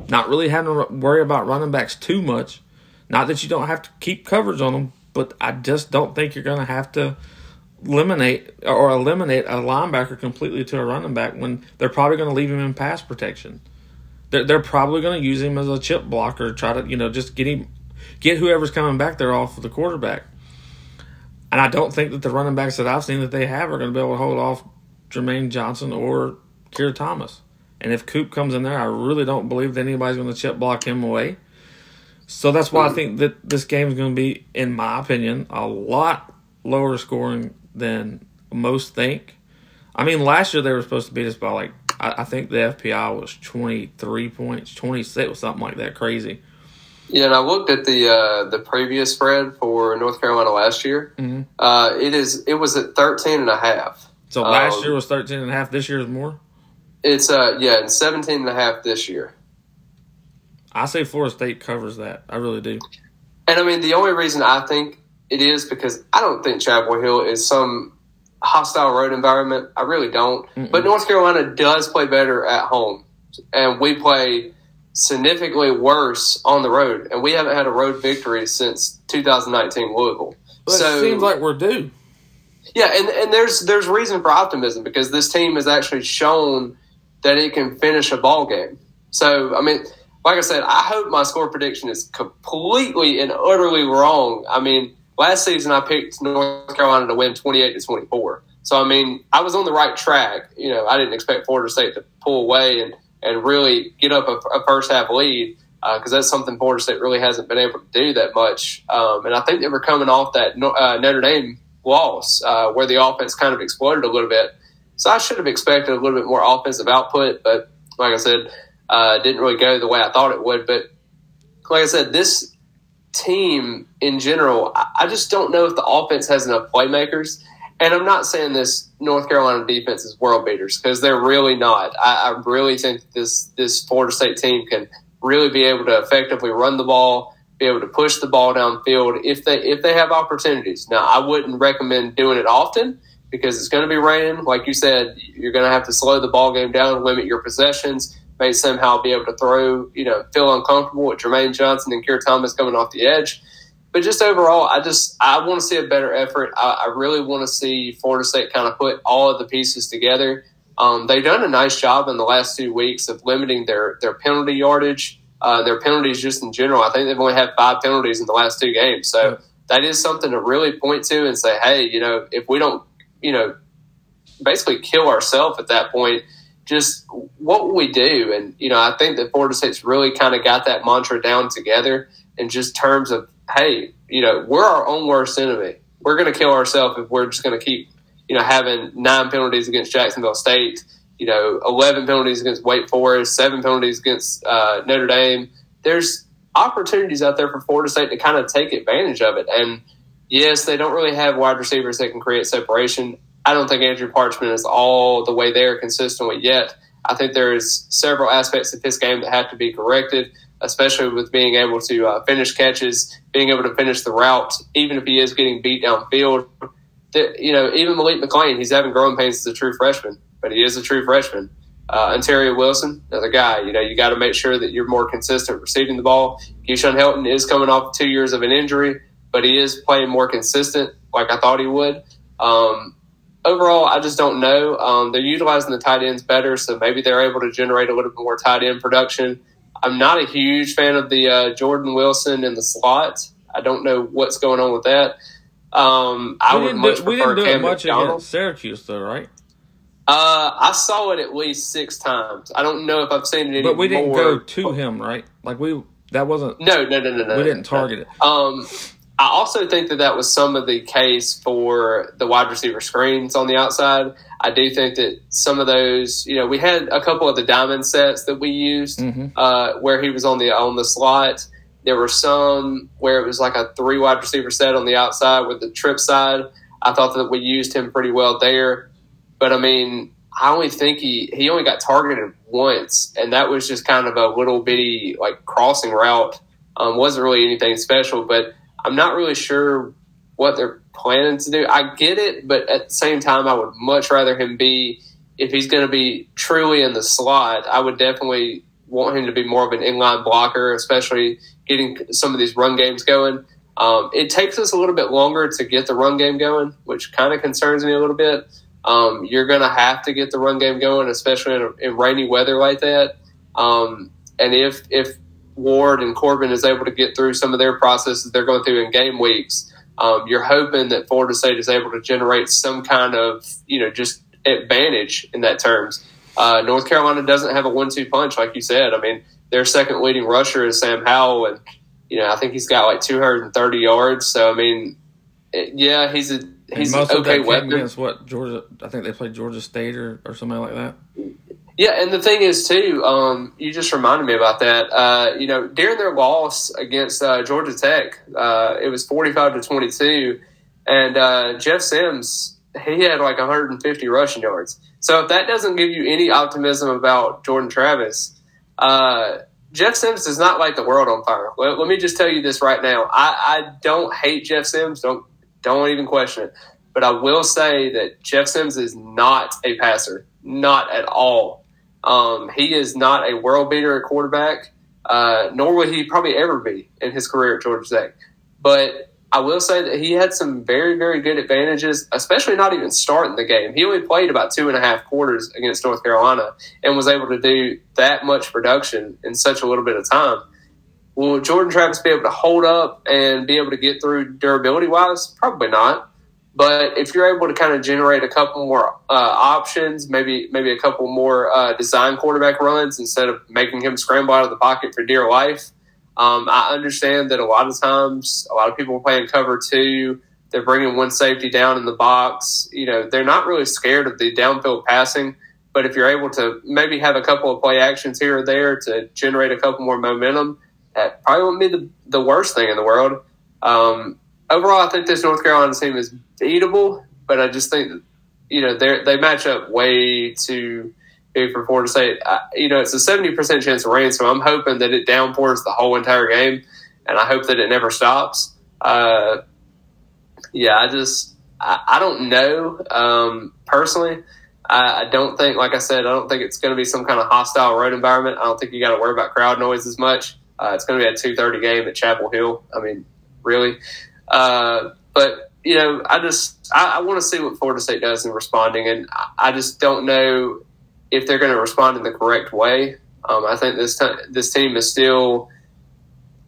not really having to worry about running backs too much. Not that you don't have to keep coverage on them, but I just don't think you're going to have to eliminate or eliminate a linebacker completely to a running back when they're probably going to leave him in pass protection. They're, they're probably going to use him as a chip blocker, try to you know just get him, get whoever's coming back there off of the quarterback. And I don't think that the running backs that I've seen that they have are going to be able to hold off Jermaine Johnson or Keir Thomas. And if Coop comes in there, I really don't believe that anybody's going to chip block him away. So that's why I think that this game is going to be, in my opinion, a lot lower scoring than most think. I mean, last year they were supposed to beat us by like I, I think the FPI was twenty three points, twenty six, or something like that, crazy. Yeah, and I looked at the uh, the previous spread for North Carolina last year. Mm-hmm. Uh, it is it was at 13 and a half. So last um, year was 13 and a half. This year is more. It's uh yeah, and 17 and a half this year. I say Florida State covers that. I really do. And I mean, the only reason I think it is because I don't think Chapel Hill is some hostile road environment. I really don't. Mm-mm. But North Carolina does play better at home, and we play significantly worse on the road, and we haven't had a road victory since 2019 Louisville. Well, so it seems like we're due. Yeah, and, and there's there's reason for optimism because this team has actually shown that it can finish a ball game. So I mean, like I said, I hope my score prediction is completely and utterly wrong. I mean, last season I picked North Carolina to win 28 to 24. So I mean, I was on the right track. You know, I didn't expect Florida State to pull away and and really get up a, a first half lead because uh, that's something Florida State really hasn't been able to do that much. Um, and I think they were coming off that uh, Notre Dame loss uh, where the offense kind of exploded a little bit. So I should have expected a little bit more offensive output, but like I said, uh, didn't really go the way I thought it would. But like I said, this team in general, I just don't know if the offense has enough playmakers. And I'm not saying this North Carolina defense is world beaters because they're really not. I, I really think this this Florida State team can really be able to effectively run the ball, be able to push the ball downfield if they if they have opportunities. Now, I wouldn't recommend doing it often because it's going to be raining. Like you said, you're going to have to slow the ball game down, limit your possessions may somehow be able to throw, you know, feel uncomfortable with Jermaine Johnson and Keir Thomas coming off the edge. But just overall, I just I want to see a better effort. I, I really want to see Florida State kind of put all of the pieces together Um, they've done a nice job in the last two weeks of limiting their their penalty yardage, uh, their penalties just in general. I think they've only had five penalties in the last two games, so that is something to really point to and say, hey, you know, if we don't, you know, basically kill ourselves at that point, just what we do? And you know, I think that Florida State's really kind of got that mantra down together in just terms of, hey, you know, we're our own worst enemy. We're going to kill ourselves if we're just going to keep, you know, having nine penalties against Jacksonville State, you know, eleven penalties against Wake Forest, seven penalties against uh, Notre Dame. There's opportunities out there for Florida State to kind of take advantage of it. And yes, they don't really have wide receivers that can create separation. I don't think Andrew Parchment is all the way there consistently yet. I think there's several aspects of his game that have to be corrected, especially with being able to uh, finish catches, being able to finish the route, even if he is getting beat downfield. You know, even Malik McClain, he's having growing pains as a true freshman, but he is a true freshman. Uh, Ontaria Wilson, another guy. You know, you got to make sure that you're more consistent receiving the ball. Keyshawn Helton is coming off two years of an injury, but he is playing more consistent, like I thought he would. Um, overall, I just don't know. Um, they're utilizing the tight ends better, so maybe they're able to generate a little bit more tight end production. I'm not a huge fan of the uh, Jordan Wilson in the slot. I don't know what's going on with that. Um, I we would didn't much do, we prefer didn't do Cam it much McDonald. against Syracuse, though, right? Uh, I saw it at least six times. I don't know if I've seen it But we didn't more. go to him, right? Like we that wasn't. No, no, no, no, no. We didn't target it. Um, I also think that that was some of the case for the wide receiver screens on the outside. I do think that some of those, you know, we had a couple of the diamond sets that we used Mhm. uh, where he was on the on the slot. There were some where it was like a three wide receiver set on the outside with the trip side. I thought that we used him pretty well there, but I mean, I only think he he only got targeted once, and that was just kind of a little bitty like crossing route. Um, wasn't really anything special, but I'm not really sure what they're planning to do. I get it, but at the same time, I would much rather him be if he's going to be truly in the slot. I would definitely want him to be more of an inline blocker, especially getting some of these run games going. Um, it takes us a little bit longer to get the run game going, which kind of concerns me a little bit. Um, you're going to have to get the run game going, especially in, in rainy weather like that. Um, and if if Ward and Corbin is able to get through some of their processes they're going through in game weeks, um, you're hoping that Florida State is able to generate some kind of you know just advantage in that terms. Uh, North Carolina doesn't have a one-two punch like you said. I mean, their second leading rusher is Sam Howell, and you know I think he's got like 230 yards. So I mean, it- yeah, he's a And he's an most of that okay weapon. against what Georgia. I think they played Georgia State or, or something like that. Yeah, and the thing is too, um, you just reminded me about that. Uh, you know, during their loss against uh, Georgia Tech, uh, it was forty-five to twenty-two, and uh, Jeff Sims he had like 150 rushing yards. So if that doesn't give you any optimism about Jordan Travis, uh, Jeff Sims does not light the world on fire. Let, let me just tell you this right now. I, I don't hate Jeff Sims. Don't don't even question it. But I will say that Jeff Sims is not a passer, not at all. Um, he is not a world beater at quarterback, uh, nor would he probably ever be in his career at Georgia Tech. But I will say that he had some very, very good advantages, especially not even starting the game. He only played about two and a half quarters against North Carolina and was able to do that much production in such a little bit of time. Will Jordan Travis be able to hold up and be able to get through durability wise? Probably not. But if you're able to kind of generate a couple more uh, options, maybe maybe a couple more uh, design quarterback runs instead of making him scramble out of the pocket for dear life, um, I understand that a lot of times a lot of people are playing cover two. They're bringing one safety down in the box. You know, they're not really scared of the downfield passing. But if you're able to maybe have a couple of play actions here or there to generate a couple more momentum, that probably wouldn't be the, the worst thing in the world. Um, overall, I think this North Carolina team is beatable, but I just think you know they they match up way too big for Florida State. I, you know, it's a seventy percent chance of rain, so I'm hoping that it downpours the whole entire game, and I hope that it never stops. Uh, yeah, I just I, I don't know um, personally. I, don't think, like I said, I don't think it's going to be some kind of hostile road environment. I don't think you got to worry about crowd noise as much. Uh, it's going to be a two thirty game at Chapel Hill. I mean, really. Uh, but you know, I just I, I want to see what Florida State does in responding, and I, I just don't know if they're going to respond in the correct way. Um, I think this t- this team is still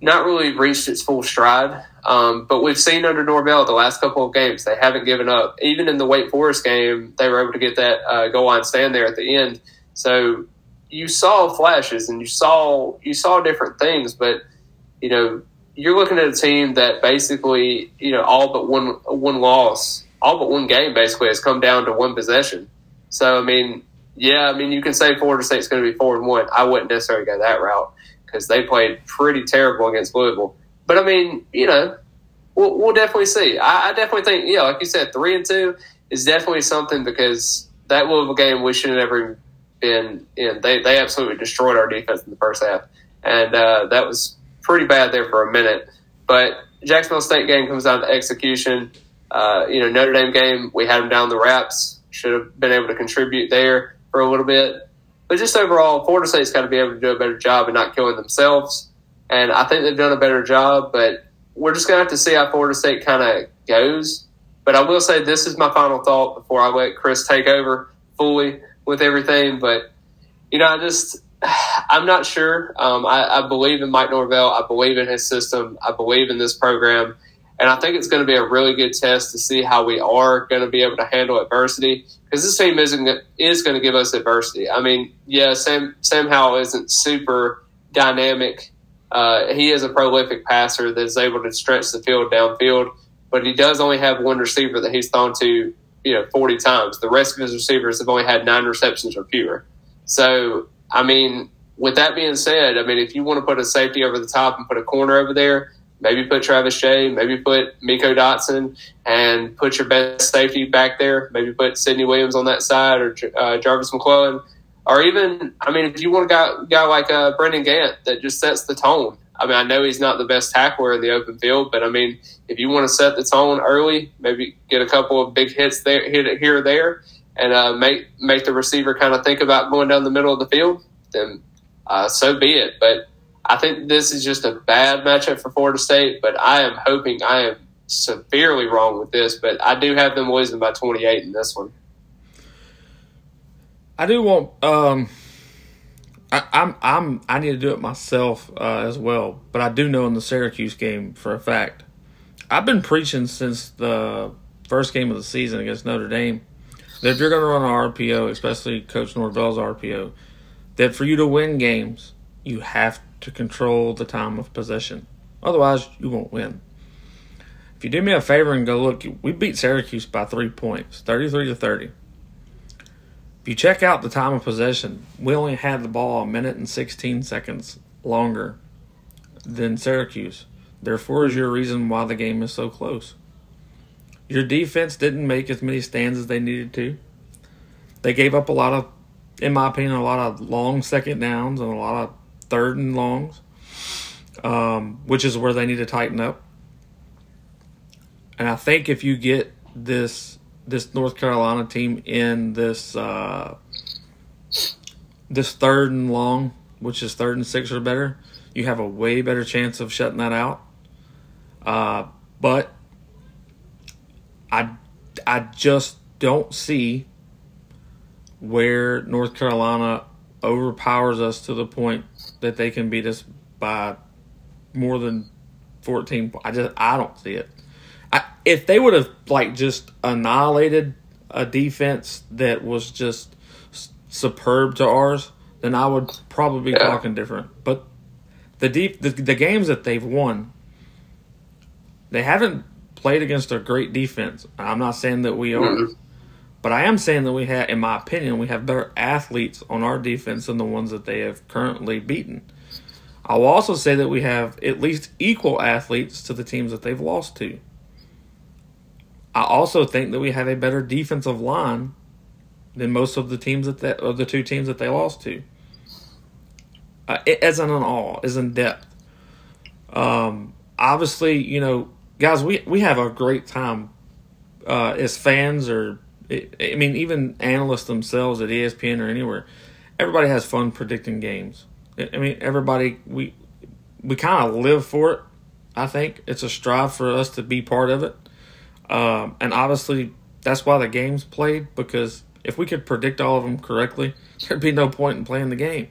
not really reached its full stride. Um, but we've seen under Norvell the last couple of games they haven't given up. Even in the Wake Forest game, they were able to get that uh, goal line stand there at the end. So you saw flashes and you saw you saw different things, but you know you're looking at a team that basically you know all but one one loss, all but one game basically has come down to one possession. So I mean, yeah, I mean you can say Florida State's going to be four and one. I wouldn't necessarily go that route because they played pretty terrible against Louisville. But I mean, you know, we'll, we'll definitely see. I, I, definitely think, yeah, like you said, three and two is definitely something because that Louisville game we should have never been in. They they absolutely destroyed our defense in the first half, and uh, that was pretty bad there for a minute. But Jacksonville State game comes down to execution. Uh, you know, Notre Dame game we had them down the wraps. Should have been able to contribute there for a little bit. But just overall, Florida State's got to be able to do a better job and not killing themselves. And I think they've done a better job, but we're just going to have to see how Florida State kind of goes. But I will say this is my final thought before I let Chris take over fully with everything. But, you know, I just, I'm not sure. Um, I, I believe in Mike Norvell. I believe in his system. I believe in this program. And I think it's going to be a really good test to see how we are going to be able to handle adversity because this team isn't is going to give us adversity. I mean, yeah, Sam Sam Howell isn't super dynamic. Uh, he is a prolific passer that is able to stretch the field downfield, but he does only have one receiver that he's thrown to, you know, forty times. The rest of his receivers have only had nine receptions or fewer. So, I mean, with that being said, I mean, if you want to put a safety over the top and put a corner over there, Maybe put Travis Jay, maybe put Meiko Dotson, and put your best safety back there. Maybe put Sidney Williams on that side or uh, Jarvis McClellan. Or even, I mean, if you want a guy, guy like uh, Brendan Gant that just sets the tone. I mean, I know he's not the best tackler in the open field, but I mean, if you want to set the tone early, maybe get a couple of big hits there, hit it here or there, and uh, make make the receiver kind of think about going down the middle of the field, then uh, so be it. But I think this is just a bad matchup for Florida State, but I am hoping I am severely wrong with this, but I do have them losing by 28 in this one. I do want. Um, I, I'm I'm I need to do it myself uh, as well, but I do know in the Syracuse game for a fact. I've been preaching since the first game of the season against Notre Dame that if you're going to run an RPO, especially Coach Norvell's RPO, that for you to win games, you have to control the time of possession. Otherwise, you won't win. If you do me a favor and go look, we beat Syracuse by three points, 33 to 30. If you check out the time of possession, we only had the ball a minute and 16 seconds longer than Syracuse. Therefore, is your reason why the game is so close. Your defense didn't make as many stands as they needed to. They gave up a lot of, in my opinion, a lot of long second downs and a lot of third and longs, um, which is where they need to tighten up. And I think if you get this this North Carolina team in this uh, this third and long, which is third and six or better, you have a way better chance of shutting that out. Uh, but I I just don't see where North Carolina overpowers us to the point that they can beat us by more than 14 I just I don't see it. I, if they would have like just annihilated a defense that was just superb to ours, then I would probably be yeah. talking different. But the deep the, the games that they've won, they haven't played against a great defense. I'm not saying that we are. Mm-hmm. But I am saying that we have, in my opinion, we have better athletes on our defense than the ones that they have currently beaten. I will also say that we have at least equal athletes to the teams that they've lost to. I also think that we have a better defensive line than most of the teams that they, of the two teams that they lost to. Uh, as in all, as in depth. Um, obviously, you know, guys, we we have a great time uh, as fans or I mean, even analysts themselves at ESPN or anywhere, everybody has fun predicting games. I mean, everybody we we kind of live for it. I think it's a strive for us to be part of it, um, and obviously that's why the game's played because If we could predict all of them correctly, there'd be no point in playing the game.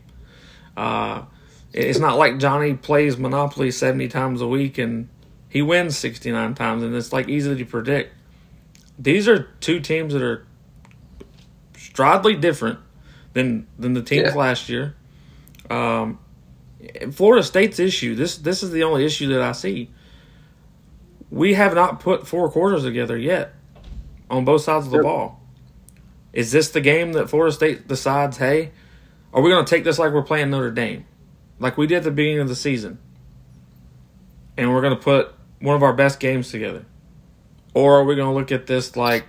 Uh, it's not like Johnny plays Monopoly 70 times a week and he wins 69 times, and it's like easy to predict. These are two teams that are stridely different than than the teams yeah. last year. Um, Florida State's issue. This this is the only issue that I see. We have not put four quarters together yet on both sides of the ball. Is this the game that Florida State decides? Hey, are we going to take this like we're playing Notre Dame, like we did at the beginning of the season, and we're going to put one of our best games together, or are we going to look at this like,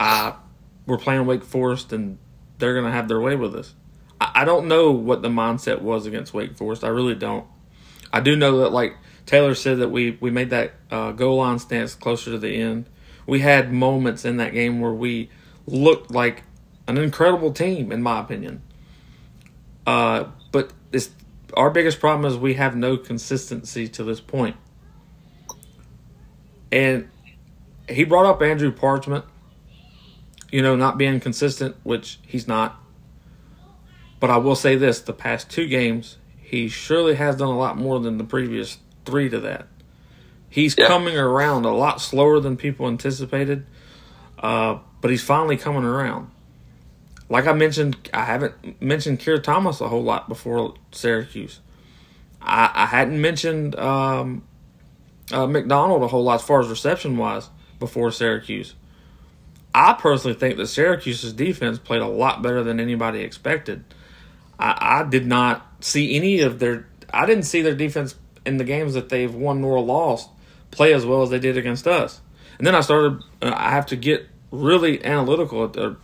ah, we're playing Wake Forest and they're going to have their way with us? I don't know what the mindset was against Wake Forest. I really don't. I do know that, like Taylor said, that we we made that uh, goal line stance closer to the end. We had moments in that game where we looked like an incredible team, in my opinion. Uh, but this, our biggest problem is we have no consistency to this point. And he brought up Andrew Parchment, you know, not being consistent, which he's not. But I will say this the past two games, he surely has done a lot more than the previous three to that. He's yeah. coming around a lot slower than people anticipated, uh, but he's finally coming around. Like I mentioned, I haven't mentioned Keir Thomas a whole lot before Syracuse. I, I hadn't mentioned um, uh, McDonald a whole lot as far as reception wise before Syracuse. I personally think that Syracuse's defense played a lot better than anybody expected. I, I did not see any of their. I didn't see their defense in the games that they've won nor lost play as well as they did against us. And then I started. Uh, I have to get really analytical. The,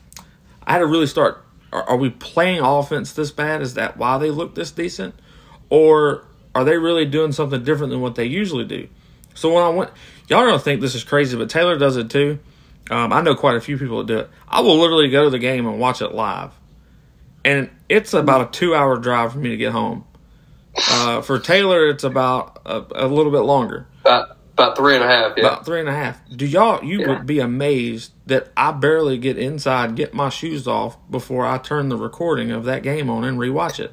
I had to really start. Are, are we playing offense this bad? Is that why they look this decent, or are they really doing something different than what they usually do? So when I went, y'all gonna think this is crazy, but Taylor does it too. Um, I know quite a few people that do it. I will literally go to the game and watch it live and it's about a two hour drive for me to get home. Uh, for Taylor, it's about a, a, little bit longer. About, about three and a half. Yeah. About three and a half. Do y'all? You yeah. would be amazed that I barely get inside, get my shoes off before I turn the recording of that game on and rewatch it.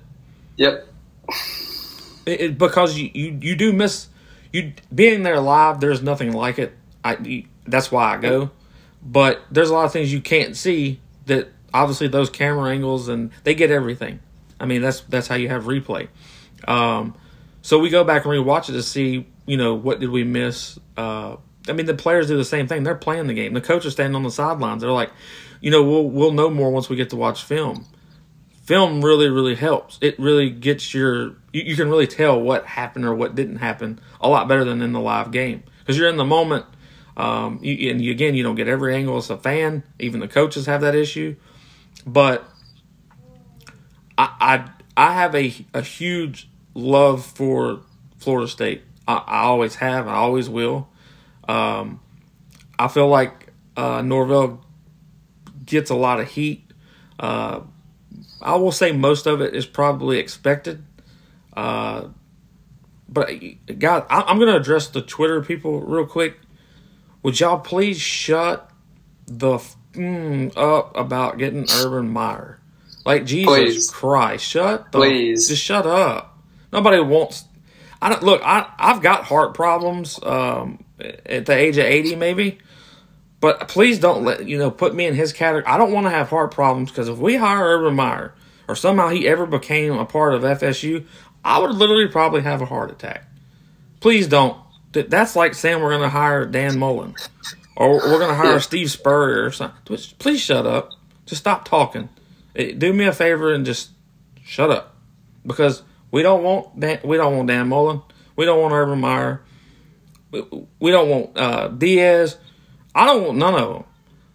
Yep. It, it, because you, you you do miss you being there live. There's nothing like it. I you, that's why I go. But there's a lot of things you can't see that obviously those camera angles and they get everything. I mean, that's that's how you have replay. Um, so we go back and rewatch it to see, you know, what did we miss. Uh, I mean, the players do the same thing. They're playing the game. The coaches stand on the sidelines. They're like, you know, we'll we'll know more once we get to watch film. Film really really helps. It really gets your you, you can really tell what happened or what didn't happen a lot better than in the live game because you're in the moment. Um, you, and you, again, you don't get every angle as a fan. Even the coaches have that issue. But I I, I have a a huge love for Florida State. I, I always have. I always will. Um, I feel like uh, Norvell gets a lot of heat. Uh, I will say most of it is probably expected. Uh, but God, I, am going to address the Twitter people real quick. Would y'all please shut the mm, up about getting Urban Meyer. Like Jesus Please. Christ, shut the, Please. just shut up. Nobody wants. I don't look. I I've got heart problems. Um, at the age of eighty, maybe. But please don't let you know put me in his category. I don't want to have heart problems because if we hire Urban Meyer or somehow he ever became a part of FSU, I would literally probably have a heart attack. Please don't. That's like saying we're going to hire Dan Mullen or we're going to hire. Steve Spurrier or something. Please shut up. Just stop talking. Do me a favor and just shut up because we don't want Dan, we don't want Dan Mullen. We don't want Urban Meyer. We, we don't want uh, Diaz. I don't want none of them.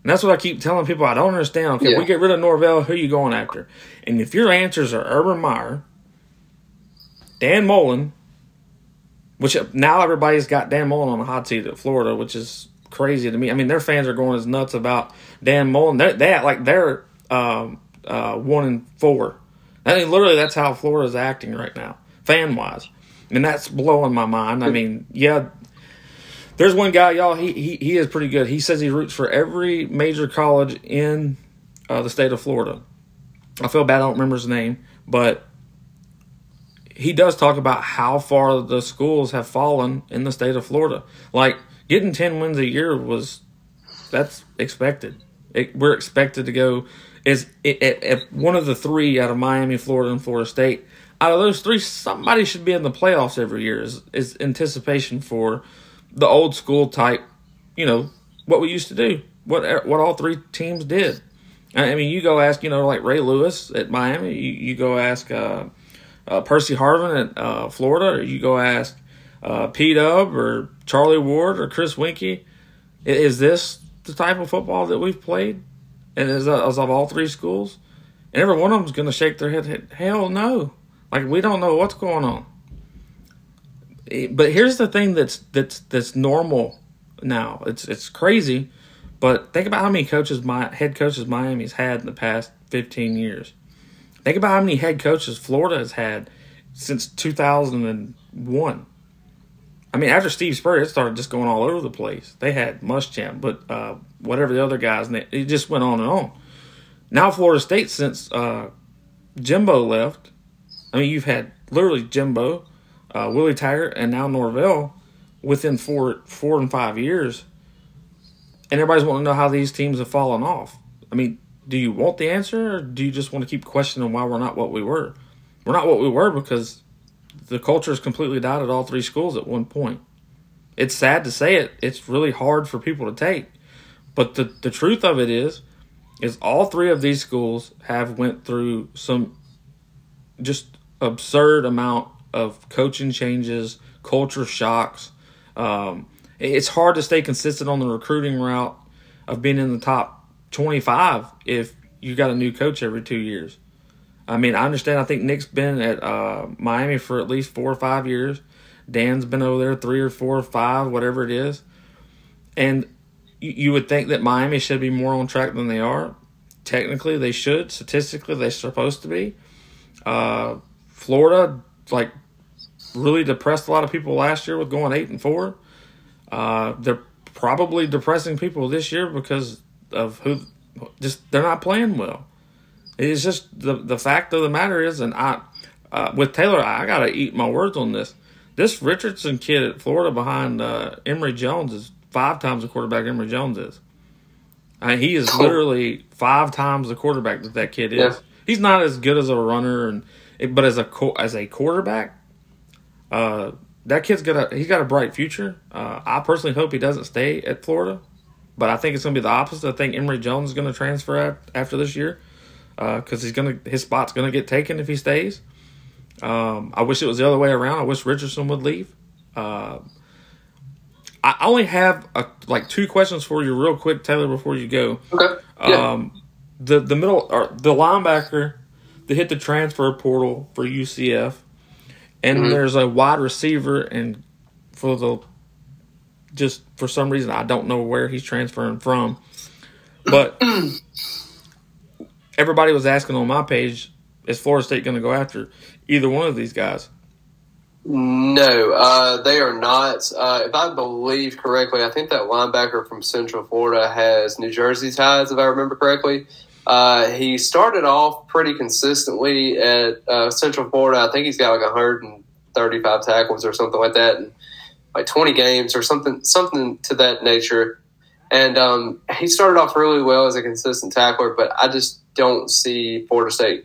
And that's what I keep telling people. I don't understand. Okay, yeah. we get rid of Norvell. Who are you going after? And if your answers are Urban Meyer, Dan Mullen, which now everybody's got Dan Mullen on the hot seat at Florida, which is crazy to me. I mean, their fans are going as nuts about Dan Mullen. They're, they like they're um, uh, one and four. I mean, literally, that's how Florida's acting right now, fan wise, and that's blowing my mind. I mean, yeah, There's one guy, y'all. He, he he is pretty good. He says he roots for every major college in uh, the state of Florida. I feel bad. I don't remember his name, but he does talk about how far the schools have fallen in the state of Florida. Like getting ten wins a year was that's expected. It, we're expected to go is if one of the three out of Miami, Florida, and Florida State. Out of those three, somebody should be in the playoffs every year. Is, is anticipation for the old school type, you know, what we used to do, what what all three teams did. I mean, you go ask, you know, like Ray Lewis at Miami. You, you go ask uh, uh, Percy Harvin at uh, Florida, or you go ask uh, P Dub or Charlie Ward or Chris Weinke. Is this the type of football that we've played? And is, that, uh, is of all three schools? And every one of them's going to shake their head. Hell no! Like we don't know what's going on. Eh, but here's the thing that's that's that's normal now. It's it's crazy, but think about how many coaches my head coaches Miami's had in the past 15 years. Think about how many head coaches Florida has had since 2001. I mean, after Steve Spurrier, it started just going all over the place. They had Muschamp, but uh, whatever the other guys, and it just went on and on. Now Florida State, since uh, Jimbo left, I mean, you've had literally Jimbo, uh, Willie Taggart, and now Norvell within four, four and five years, and everybody's wanting to know how these teams have fallen off. I mean, do you want the answer, or do you just want to keep questioning why we're not what we were? We're not what we were because the culture has completely died at all three schools at one point. It's sad to say it. It's really hard for people to take. But the, the truth of it is, is all three of these schools have went through some just absurd amount of coaching changes, culture shocks. Um, it's hard to stay consistent on the recruiting route of being in the top 25 if you got a new coach every two years. I mean, I understand. I think Nick's been at uh, Miami for at least four or five years. Dan's been over there three or four or five, whatever it is. And you, you would think that Miami should be more on track than they are. Technically, they should. Statistically, they're supposed to be. Uh, Florida, like, really depressed a lot of people last year with going eight and four. Uh, they're probably depressing people this year because of who just they're not playing well. It's just the the fact of the matter is, and I uh, with Taylor, I gotta eat my words on this. This Richardson kid at Florida behind uh, Emory Jones is five times the quarterback Emory Jones is. I mean, he is literally five times the quarterback that that kid is. Yeah. He's not as good as a runner, and but as a as a quarterback, uh, that kid's got a he's got a bright future. Uh, I personally hope he doesn't stay at Florida, but I think it's going to be the opposite. I think Emory Jones is going to transfer at, after this year because uh, he's gonna his spot's gonna get taken if he stays. Um, I wish it was the other way around. I wish Richardson would leave. Uh, I only have a, like two questions for you, real quick, Taylor, before you go. Okay. Yeah. Um, the the middle or the linebacker that hit the transfer portal for UCF, and mm-hmm. there's a wide receiver, and for the just for some reason I don't know where he's transferring from, but everybody was asking on my page, is Florida State going to go after either one of these guys? No, uh, they are not. Uh, if I believe correctly, I think that linebacker from Central Florida has New Jersey ties, if I remember correctly. Uh, he started off pretty consistently at uh, Central Florida. I think he's got like 135 tackles or something like that, and like 20 games or something, something to that nature. And um, he started off really well as a consistent tackler, but I just don't see Florida State.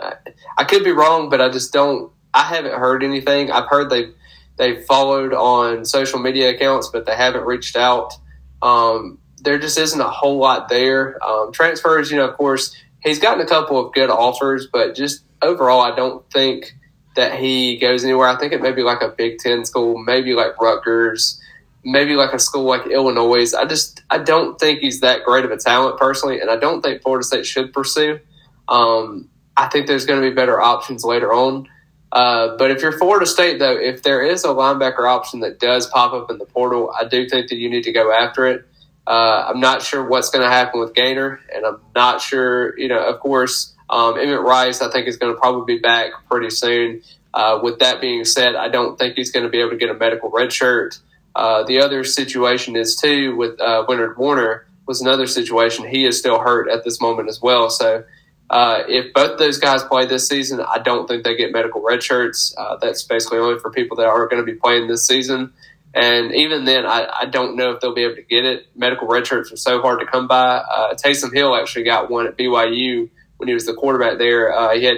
I, I could be wrong, but I just don't. I haven't heard anything. I've heard they they followed on social media accounts, but they haven't reached out. Um, there just isn't a whole lot there. Um, transfers, you know, of course, he's gotten a couple of good offers, but just overall, I don't think that he goes anywhere. I think it may be like a Big Ten school, maybe like Rutgers, maybe like a school like Illinois. I just I don't think he's that great of a talent personally, and I don't think Florida State should pursue. Um, I think there's going to be better options later on. Uh, but if you're Florida State, though, if there is a linebacker option that does pop up in the portal, I do think that you need to go after it. Uh, I'm not sure what's going to happen with Gainer, and I'm not sure, you know, of course, um, Emmett Rice, I think, is going to probably be back pretty soon. Uh, with that being said, I don't think he's going to be able to get a medical red shirt. Uh, the other situation is too with uh, Leonard Warner was another situation. He is still hurt at this moment as well. So uh, if both those guys play this season, I don't think they get medical red shirts. Uh, that's basically only for people that aren't going to be playing this season. And even then, I, I, don't know if they'll be able to get it. Medical red shirts are so hard to come by. Uh, Taysom Hill actually got one at BYU when he was the quarterback there. Uh, he had